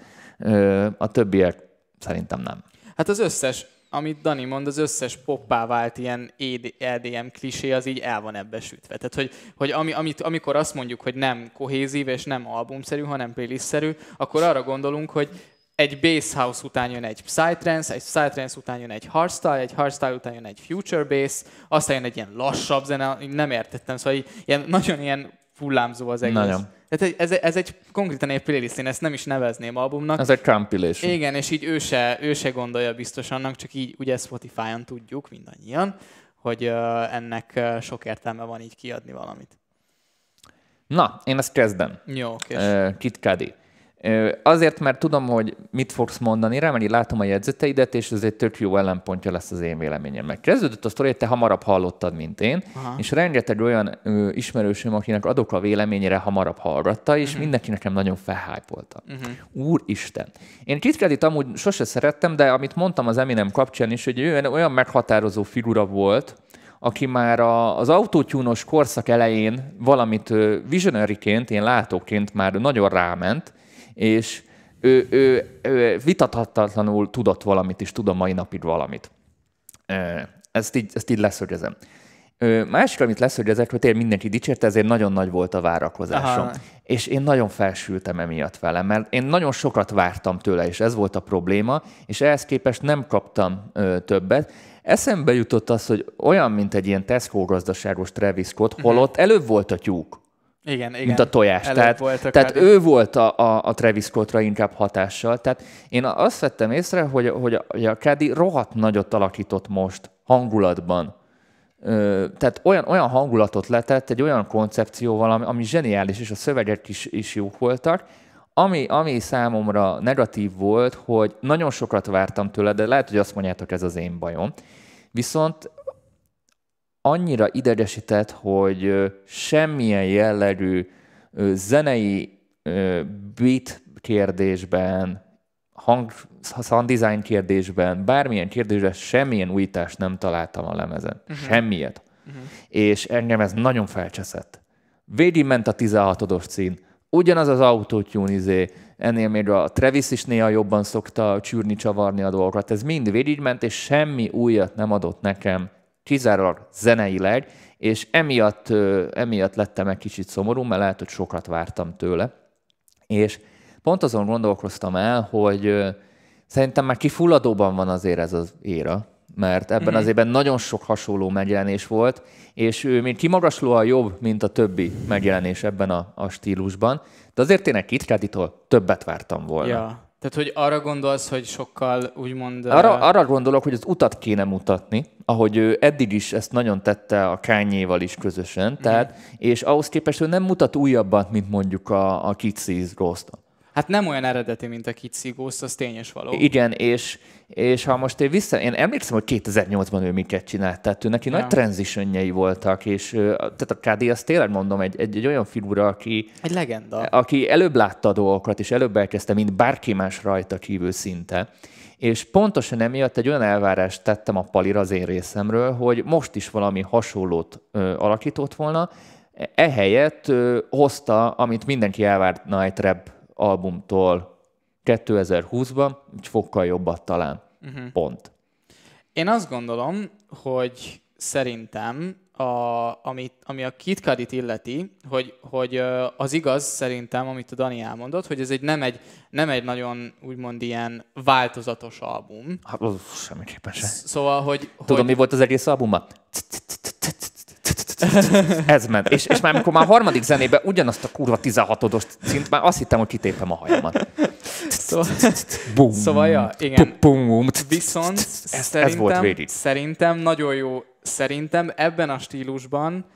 S1: A többiek szerintem nem.
S2: Hát az összes, amit Dani mond, az összes poppá vált ilyen EDM klisé, az így el van ebbe sütve. Tehát, hogy, hogy ami, amit, amikor azt mondjuk, hogy nem kohézív és nem albumszerű, hanem playlistszerű, akkor arra gondolunk, hogy egy bass house után jön egy psytrance, egy psytrance után jön egy hardstyle, egy hardstyle után jön egy future bass, aztán jön egy ilyen lassabb zene, nem értettem, szóval ilyen, (laughs) nagyon ilyen hullámzó az egész. Nagyon. Tehát ez, ez egy konkrétan egy playlist, én ezt nem is nevezném albumnak.
S1: Ez egy compilation.
S2: Igen, és így ő se, ő se gondolja biztos annak, csak így ugye Spotify-on tudjuk mindannyian, hogy uh, ennek uh, sok értelme van így kiadni valamit.
S1: Na, én ezt kezdem.
S2: Jó, oké.
S1: Uh, Kit Cudi. Azért, mert tudom, hogy mit fogsz mondani rá, mert így látom a jegyzeteidet, és ez egy tök jó ellenpontja lesz az én véleményemnek. Kezdődött a sztori, te hamarabb hallottad, mint én, Aha. és rengeteg olyan ö, ismerősöm, akinek adok a véleményére, hamarabb hallgatta, és uh-huh. mindenki nekem nagyon felhájpolta. Uh-huh. Úristen! Én Kit amúgy sose szerettem, de amit mondtam az Eminem kapcsán is, hogy ő olyan meghatározó figura volt, aki már a, az autótyúnos korszak elején valamit visionaryként, én látóként már nagyon ráment, és ő, ő, ő vitathatatlanul tudott valamit, és tud a mai napig valamit. Ezt így, ezt így leszögezem. Másik, amit lesz, hogy tényleg mindenki dicsérte, ezért nagyon nagy volt a várakozásom. Aha. És én nagyon felsültem emiatt vele, mert én nagyon sokat vártam tőle, és ez volt a probléma, és ehhez képest nem kaptam ö, többet. Eszembe jutott az, hogy olyan, mint egy ilyen Tesco gazdaságos Travis Scott, mhm. holott előbb volt a tyúk.
S2: Igen, igen.
S1: Mint a tojás. Előbb tehát tehát ő volt a, a, a Travis Scottra inkább hatással. Tehát én azt vettem észre, hogy, hogy a, hogy a Caddy rohadt nagyot alakított most hangulatban. Ö, tehát olyan, olyan hangulatot letett, egy olyan koncepcióval, ami, ami zseniális, és a szövegek is, is jók voltak, ami, ami számomra negatív volt, hogy nagyon sokat vártam tőle, de lehet, hogy azt mondjátok, ez az én bajom. Viszont annyira idegesített, hogy semmilyen jellegű zenei beat kérdésben, hang, sound design kérdésben, bármilyen kérdésben semmilyen újítást nem találtam a lemezen. Uh-huh. Semmiet. Uh-huh. És engem ez nagyon felcseszett. Végig ment a 16-os cín, ugyanaz az autótyún izé, ennél még a Travis is néha jobban szokta csűrni, csavarni a dolgokat. Ez mind végigment, és semmi újat nem adott nekem, kizárólag zeneileg, és emiatt, emiatt lettem egy kicsit szomorú, mert lehet, hogy sokat vártam tőle. És pont azon gondolkoztam el, hogy szerintem már kifulladóban van azért ez az éra, mert ebben mm-hmm. az évben nagyon sok hasonló megjelenés volt, és ő még kimagaslóan jobb, mint a többi megjelenés ebben a, a stílusban, de azért tényleg Kit többet vártam volna.
S2: Ja. Tehát, hogy arra gondolsz, hogy sokkal úgymond...
S1: Arra, arra gondolok, hogy az utat kéne mutatni, ahogy ő eddig is ezt nagyon tette a kányéval is közösen, mm. tehát, és ahhoz képest ő nem mutat újabbat, mint mondjuk a, a Kitsis ghost
S2: Hát nem olyan eredeti, mint a Kitsi Ghost, az tényes való.
S1: Igen, és, és ha most én vissza, én emlékszem, hogy 2008-ban ő miket csinált, tehát ő neki ja. nagy transitionjei voltak, és tehát a KD az tényleg mondom, egy, egy, egy olyan figura, aki...
S2: Egy legenda.
S1: Aki előbb látta a dolgokat, és előbb elkezdte, mint bárki más rajta kívül szinte. És pontosan emiatt egy olyan elvárást tettem a palira az én részemről, hogy most is valami hasonlót ö, alakított volna, ehelyett ö, hozta, amit mindenki elvárna egy rap albumtól 2020-ban, egy fokkal jobbat talán. Uh-huh. Pont.
S2: Én azt gondolom, hogy szerintem, a, ami, ami a Kit Cudi-t illeti, hogy, hogy az igaz szerintem, amit a Dani elmondott, hogy ez egy nem egy, nem egy nagyon úgymond ilyen változatos album.
S1: Hát, semmiképpen sem.
S2: Szóval, hogy...
S1: Tudom,
S2: hogy...
S1: mi volt az egész albumban? Ez ment. És, és már amikor már a harmadik zenében ugyanazt a kurva 16-os szint, már azt hittem, hogy kitépem a hajamat.
S2: Szóval, Boom. szóval ja, igen. Boom. Viszont ez, szerintem, ez volt végig. szerintem nagyon jó, szerintem ebben a stílusban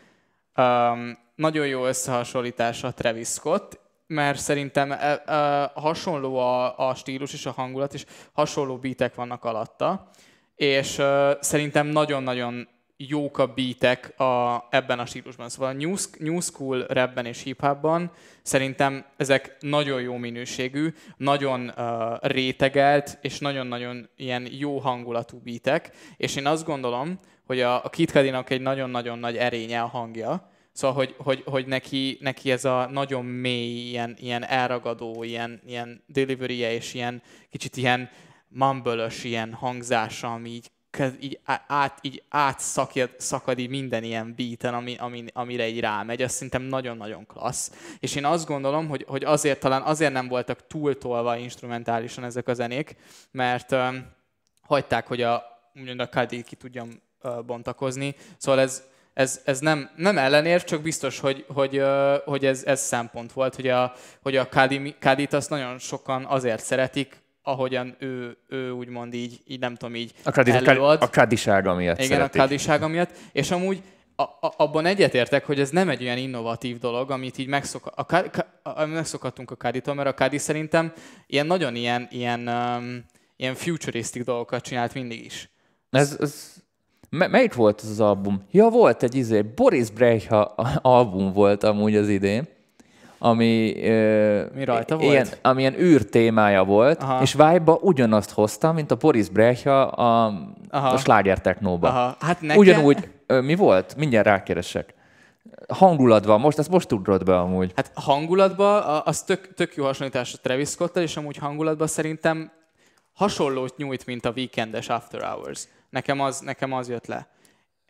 S2: um, nagyon jó összehasonlítás a Travis Scott, mert szerintem uh, uh, hasonló a, a stílus és a hangulat, és hasonló beatek vannak alatta, és uh, szerintem nagyon-nagyon jók a beatek a, ebben a stílusban. Szóval a new, new school rapben és hip-hopban szerintem ezek nagyon jó minőségű, nagyon uh, rétegelt, és nagyon-nagyon ilyen jó hangulatú beatek, és én azt gondolom, hogy a, a Kid egy nagyon-nagyon nagy erénye a hangja, Szóval, hogy, hogy, hogy neki, neki ez a nagyon mély, ilyen, ilyen elragadó, ilyen, ilyen delivery és ilyen kicsit ilyen mumble ilyen hangzása, ami így így, át, így átszakad minden ilyen beaten, ami, ami, amire így rámegy, az szerintem nagyon-nagyon klassz. És én azt gondolom, hogy, hogy azért talán azért nem voltak túltolva instrumentálisan ezek a zenék, mert um, hagyták, hogy a, a Kadi ki tudjam uh, bontakozni. Szóval ez, ez, ez nem, nem ellenérv, csak biztos, hogy, hogy, hogy ez, ez szempont volt, hogy a, hogy a Kádit azt nagyon sokan azért szeretik, ahogyan ő, ő úgymond így, így nem tudom, így
S1: a kadi, előad. A kadisága miatt
S2: Igen, szeretik. a kadisága miatt. És amúgy a, a, abban egyetértek, hogy ez nem egy olyan innovatív dolog, amit így megszok, a, a, a, megszokhatunk a káditól, mert a kádi szerintem ilyen nagyon ilyen, ilyen, um, ilyen futuristic dolgokat csinált mindig is.
S1: Ez, ez M- melyik volt az, az album? Ja, volt egy izé, Boris Brecha album volt amúgy az idén ami,
S2: Mi rajta volt?
S1: Ilyen, ami ilyen űr témája volt, Aha. és vibe ugyanazt hozta, mint a Boris Brecha a, a sláger technóba. Aha. Hát nekem... Ugyanúgy, mi volt? Mindjárt rákeresek. Hangulatban, most ezt most tudod be amúgy.
S2: Hát hangulatban az tök, tök jó hasonlítás a Travis scott és amúgy hangulatban szerintem hasonlót nyújt, mint a weekendes After Hours. Nekem az, nekem az jött le.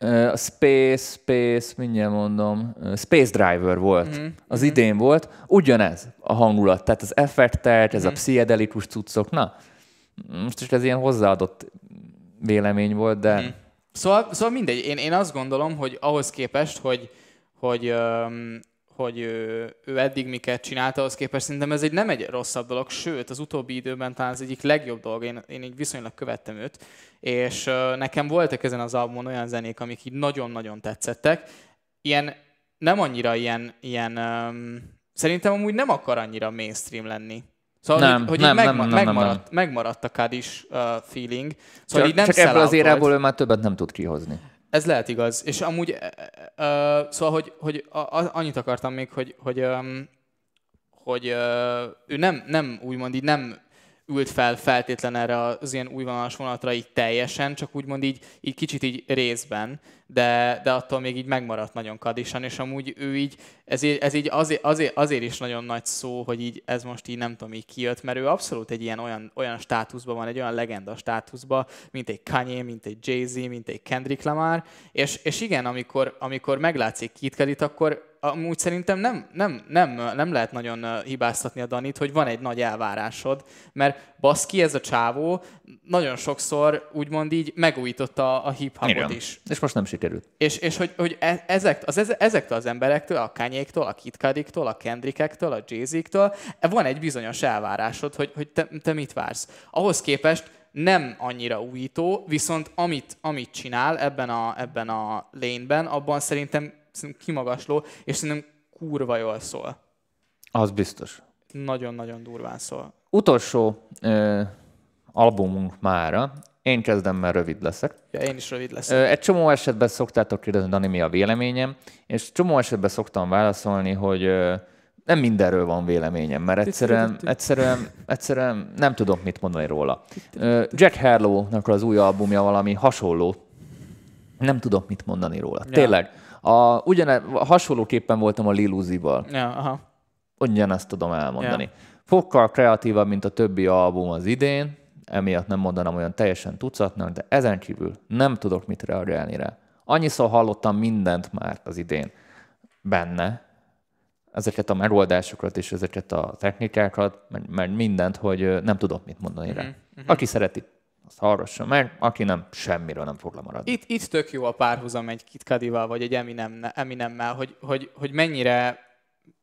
S1: A Space, Space, mindjárt mondom, Space Driver volt. Mm-hmm. Az mm-hmm. idén volt. Ugyanez a hangulat. Tehát az effektek, ez mm-hmm. a mhm. pszichedelikus cuccok. Na, most is ez ilyen hozzáadott vélemény volt, de... Mm.
S2: Szóval, szóval mindegy. Én, én azt gondolom, hogy ahhoz képest, hogy, hogy um, hogy ő, ő eddig miket csinálta, ahhoz képest szerintem ez egy nem egy rosszabb dolog, sőt, az utóbbi időben talán az egyik legjobb dolog, én, én így viszonylag követtem őt, és uh, nekem voltak ezen az albumon olyan zenék, amik így nagyon-nagyon tetszettek, ilyen, nem annyira ilyen, ilyen um, szerintem amúgy nem akar annyira mainstream lenni. Szóval, nem, hogy, hogy nem, megma- nem, nem, megmaradt, nem, nem. megmaradt a Kadis uh, feeling. Szóval
S1: csak, így nem csak ebből az érából ő már többet nem tud kihozni.
S2: Ez lehet igaz. És amúgy, uh, szóval, hogy, hogy a, a, annyit akartam még, hogy, hogy, um, hogy uh, ő nem, nem úgymond így nem ült fel feltétlen erre az ilyen újvonalas vonatra így teljesen, csak úgymond így, így kicsit így részben, de, de attól még így megmaradt nagyon kadisan, és amúgy ő így, ez, ez így azért, azért, azért is nagyon nagy szó, hogy így ez most így nem tudom, így kijött, mert ő abszolút egy ilyen olyan, olyan státuszban van, egy olyan legenda státuszban, mint egy Kanye, mint egy Jay-Z, mint egy Kendrick Lamar, és, és igen, amikor, amikor meglátszik Cudi, akkor amúgy szerintem nem, nem, nem, nem lehet nagyon hibáztatni a Danit, hogy van egy nagy elvárásod, mert baszki, ez a csávó nagyon sokszor úgymond így megújította a hip-hopot is.
S1: És most nem sikerült.
S2: És, és hogy, hogy e, ezek, az, ezektől az emberektől, a Kanyéktól, a Kid Cudiktól, a Kendrickektől, a Jay-Z-től van egy bizonyos elvárásod, hogy, hogy te, te mit vársz. Ahhoz képest nem annyira újító, viszont amit, amit csinál ebben a, ebben a lane-ben, abban szerintem szerintem kimagasló, és szerintem kurva jól szól.
S1: Az biztos.
S2: Nagyon-nagyon durván szól.
S1: Utolsó ö, albumunk mára. Én kezdem, mert rövid leszek.
S2: Ja, én is rövid leszek.
S1: Egy csomó esetben szoktátok kérdezni, Dani, mi a véleményem, és csomó esetben szoktam válaszolni, hogy nem mindenről van véleményem, mert egyszerűen, egyszerűen, (laughs) egyszerűen nem tudok mit mondani róla. Jack Harlow-nak az új albumja valami hasonló, nem tudok mit mondani róla. Tényleg. A, ugyane, hasonlóképpen voltam a Lil Uzi-val.
S2: Ja, aha.
S1: Ugyanezt tudom elmondani. Ja. Fokkal kreatívabb, mint a többi album az idén, emiatt nem mondanám olyan teljesen tucatnak, de ezen kívül nem tudok mit reagálni rá. Annyiszor hallottam mindent már az idén benne, ezeket a megoldásokat és ezeket a technikákat, mert mindent, hogy nem tudok mit mondani rá. Uh-huh. Aki szereti, azt hallgassa meg, aki nem, semmiről nem fog lemaradni.
S2: Itt, itt tök jó a párhuzam egy Kit Kadival, vagy egy Eminem, Eminemmel, hogy, hogy, hogy mennyire,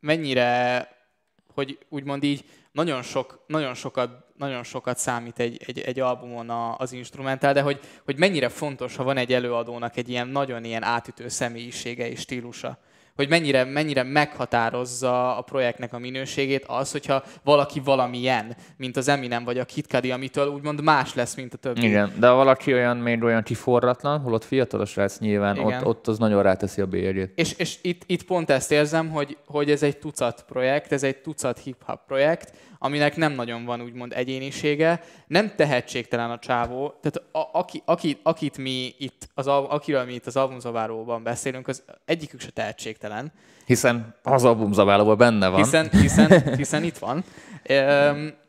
S2: mennyire, hogy úgymond így nagyon, sok, nagyon, sokat, nagyon sokat számít egy, egy, egy albumon a, az instrumentál, de hogy, hogy mennyire fontos, ha van egy előadónak egy ilyen nagyon ilyen átütő személyisége és stílusa hogy mennyire, mennyire meghatározza a projektnek a minőségét az, hogyha valaki valamilyen, mint az Eminem vagy a Kid Cudi, amitől úgymond más lesz, mint a többi.
S1: Igen, de ha valaki olyan még olyan kiforratlan, holott fiatal a srác nyilván, ott, ott, az nagyon ráteszi a bélyegét.
S2: És, és itt, itt pont ezt érzem, hogy, hogy ez egy tucat projekt, ez egy tucat hip-hop projekt, aminek nem nagyon van úgymond egyénisége, nem tehetségtelen a csávó, tehát a, aki, aki, akit mi itt, az, akiről mi itt az albumzaváróban beszélünk, az egyikük se tehetségtelen.
S1: Hiszen az albumzaváróban benne van.
S2: Hiszen, hiszen, (laughs) hiszen itt van.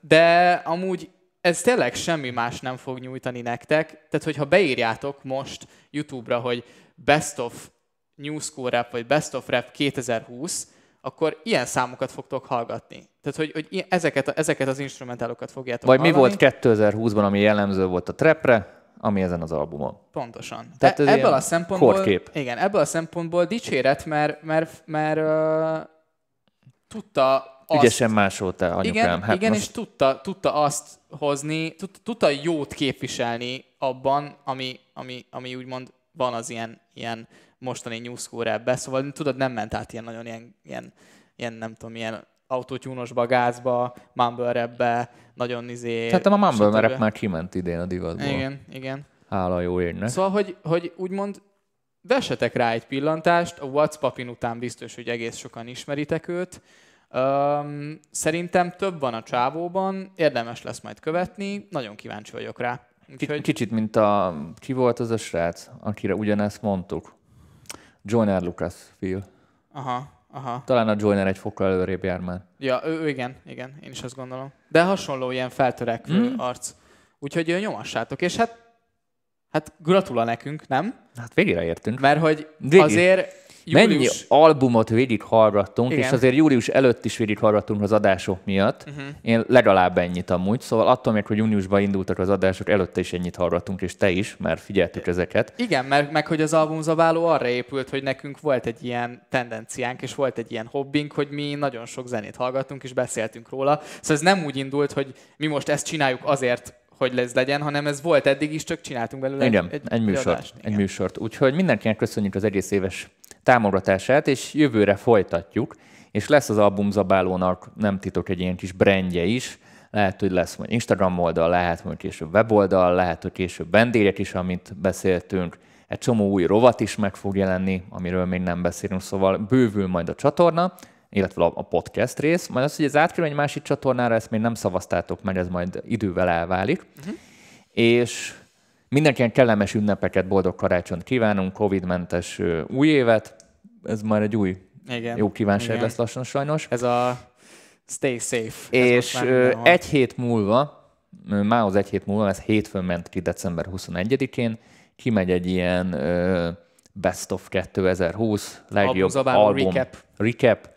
S2: De amúgy ez tényleg semmi más nem fog nyújtani nektek. Tehát, hogyha beírjátok most YouTube-ra, hogy Best of New School Rap, vagy Best of Rap 2020, akkor ilyen számokat fogtok hallgatni. Tehát, hogy, hogy ezeket, ezeket az instrumentálokat fogjátok
S1: Vagy hallani. mi volt 2020-ban, ami jellemző volt a trapre, ami ezen az albumon.
S2: Pontosan. Tehát e- ebből a szempontból, korkép. igen, ebből a szempontból dicséret, mert, mert, mert uh, tudta
S1: azt, Ügyesen másolta anyukám.
S2: Igen, hát igen most... és tudta, tudta azt hozni, tudta, tudta jót képviselni abban, ami, ami, ami úgymond van az ilyen, ilyen mostani New School szóval tudod, nem ment át ilyen nagyon ilyen, ilyen, ilyen nem tudom, ilyen autótyúnosba, gázba, mumble rapbe, nagyon izé...
S1: Tehát a mumble rap már kiment idén a divatból.
S2: Igen, igen.
S1: Hála jó érnek.
S2: Szóval, hogy, hogy úgymond vessetek rá egy pillantást, a What's Papin után biztos, hogy egész sokan ismeritek őt. Um, szerintem több van a csávóban, érdemes lesz majd követni, nagyon kíváncsi vagyok rá.
S1: Úgyhogy... Kicsit, mint a... Ki volt az a srác, akire ugyanezt mondtuk? Joyner Lucas, Phil.
S2: Aha, aha.
S1: Talán a Joyner egy fokkal előrébb jár már.
S2: Ja, ő, ő igen, igen, én is azt gondolom. De hasonló ilyen feltörekvő mm. arc. Úgyhogy nyomassátok. És hát Hát gratula nekünk, nem?
S1: Hát végére értünk.
S2: Mert hogy Végig. azért
S1: Július... Mennyi albumot végighallgattunk, és azért július előtt is végighallgattunk az adások miatt. Uh-huh. Én legalább ennyit amúgy, szóval attól még, hogy júniusban indultak az adások, előtte is ennyit hallgattunk, és te is, mert figyeltük ezeket.
S2: Igen, mert meg hogy az albumzabáló arra épült, hogy nekünk volt egy ilyen tendenciánk, és volt egy ilyen hobbink, hogy mi nagyon sok zenét hallgattunk, és beszéltünk róla. Szóval ez nem úgy indult, hogy mi most ezt csináljuk azért, hogy lesz legyen, hanem ez volt eddig is, csak csináltunk belőle
S1: Igen, egy, egy, műsort, egy, egy műsort. Úgyhogy mindenkinek köszönjük az egész éves támogatását, és jövőre folytatjuk, és lesz az albumzabálónak, nem titok, egy ilyen kis brandje is, lehet, hogy lesz majd Instagram oldal, lehet, hogy később weboldal, lehet, hogy később vendégek is, amit beszéltünk, egy csomó új rovat is meg fog jelenni, amiről még nem beszélünk, szóval bővül majd a csatorna, illetve a podcast rész. Majd az, hogy ez átkerül egy másik csatornára, ezt még nem szavaztátok meg, ez majd idővel elválik. Uh-huh. És mindenkinek kellemes ünnepeket, boldog karácsonyt kívánunk, Covid-mentes új évet. Ez már egy új Igen. jó kívánság Igen. lesz lassan sajnos.
S2: Ez a stay safe.
S1: És egy hét múlva, mához egy hét múlva, ez hétfőn ment ki december 21-én, kimegy egy ilyen Best of 2020 legjobb album recap. recap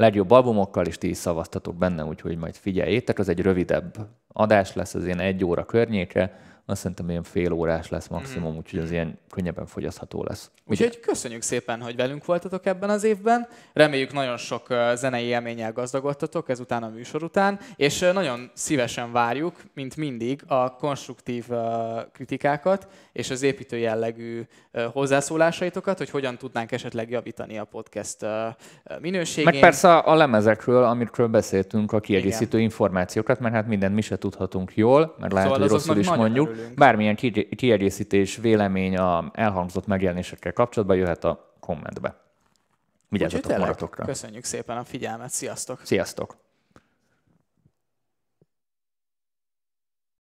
S1: legjobb albumokkal, és ti is szavaztatok benne, úgyhogy majd figyeljétek, az egy rövidebb adás lesz, az ilyen egy óra környéke, azt szerintem ilyen fél órás lesz maximum, mm. úgyhogy az ilyen könnyebben fogyasztható lesz.
S2: Úgyhogy köszönjük szépen, hogy velünk voltatok ebben az évben. Reméljük nagyon sok zenei élménnyel gazdagodtatok ezután a műsor után, és nagyon szívesen várjuk, mint mindig, a konstruktív kritikákat és az építő jellegű hozzászólásaitokat, hogy hogyan tudnánk esetleg javítani a podcast minőségét.
S1: Meg persze a lemezekről, amikről beszéltünk, a kiegészítő Igen. információkat, mert hát mindent mi se tudhatunk jól, mert lehet, szóval hogy rosszul is mondjuk. Örülünk. Bármilyen kiegészítés, vélemény a elhangzott megjelenésekkel kapcsolatban jöhet a kommentbe. Vigyázzatok magatokra.
S2: Köszönjük szépen a figyelmet, sziasztok!
S1: Sziasztok!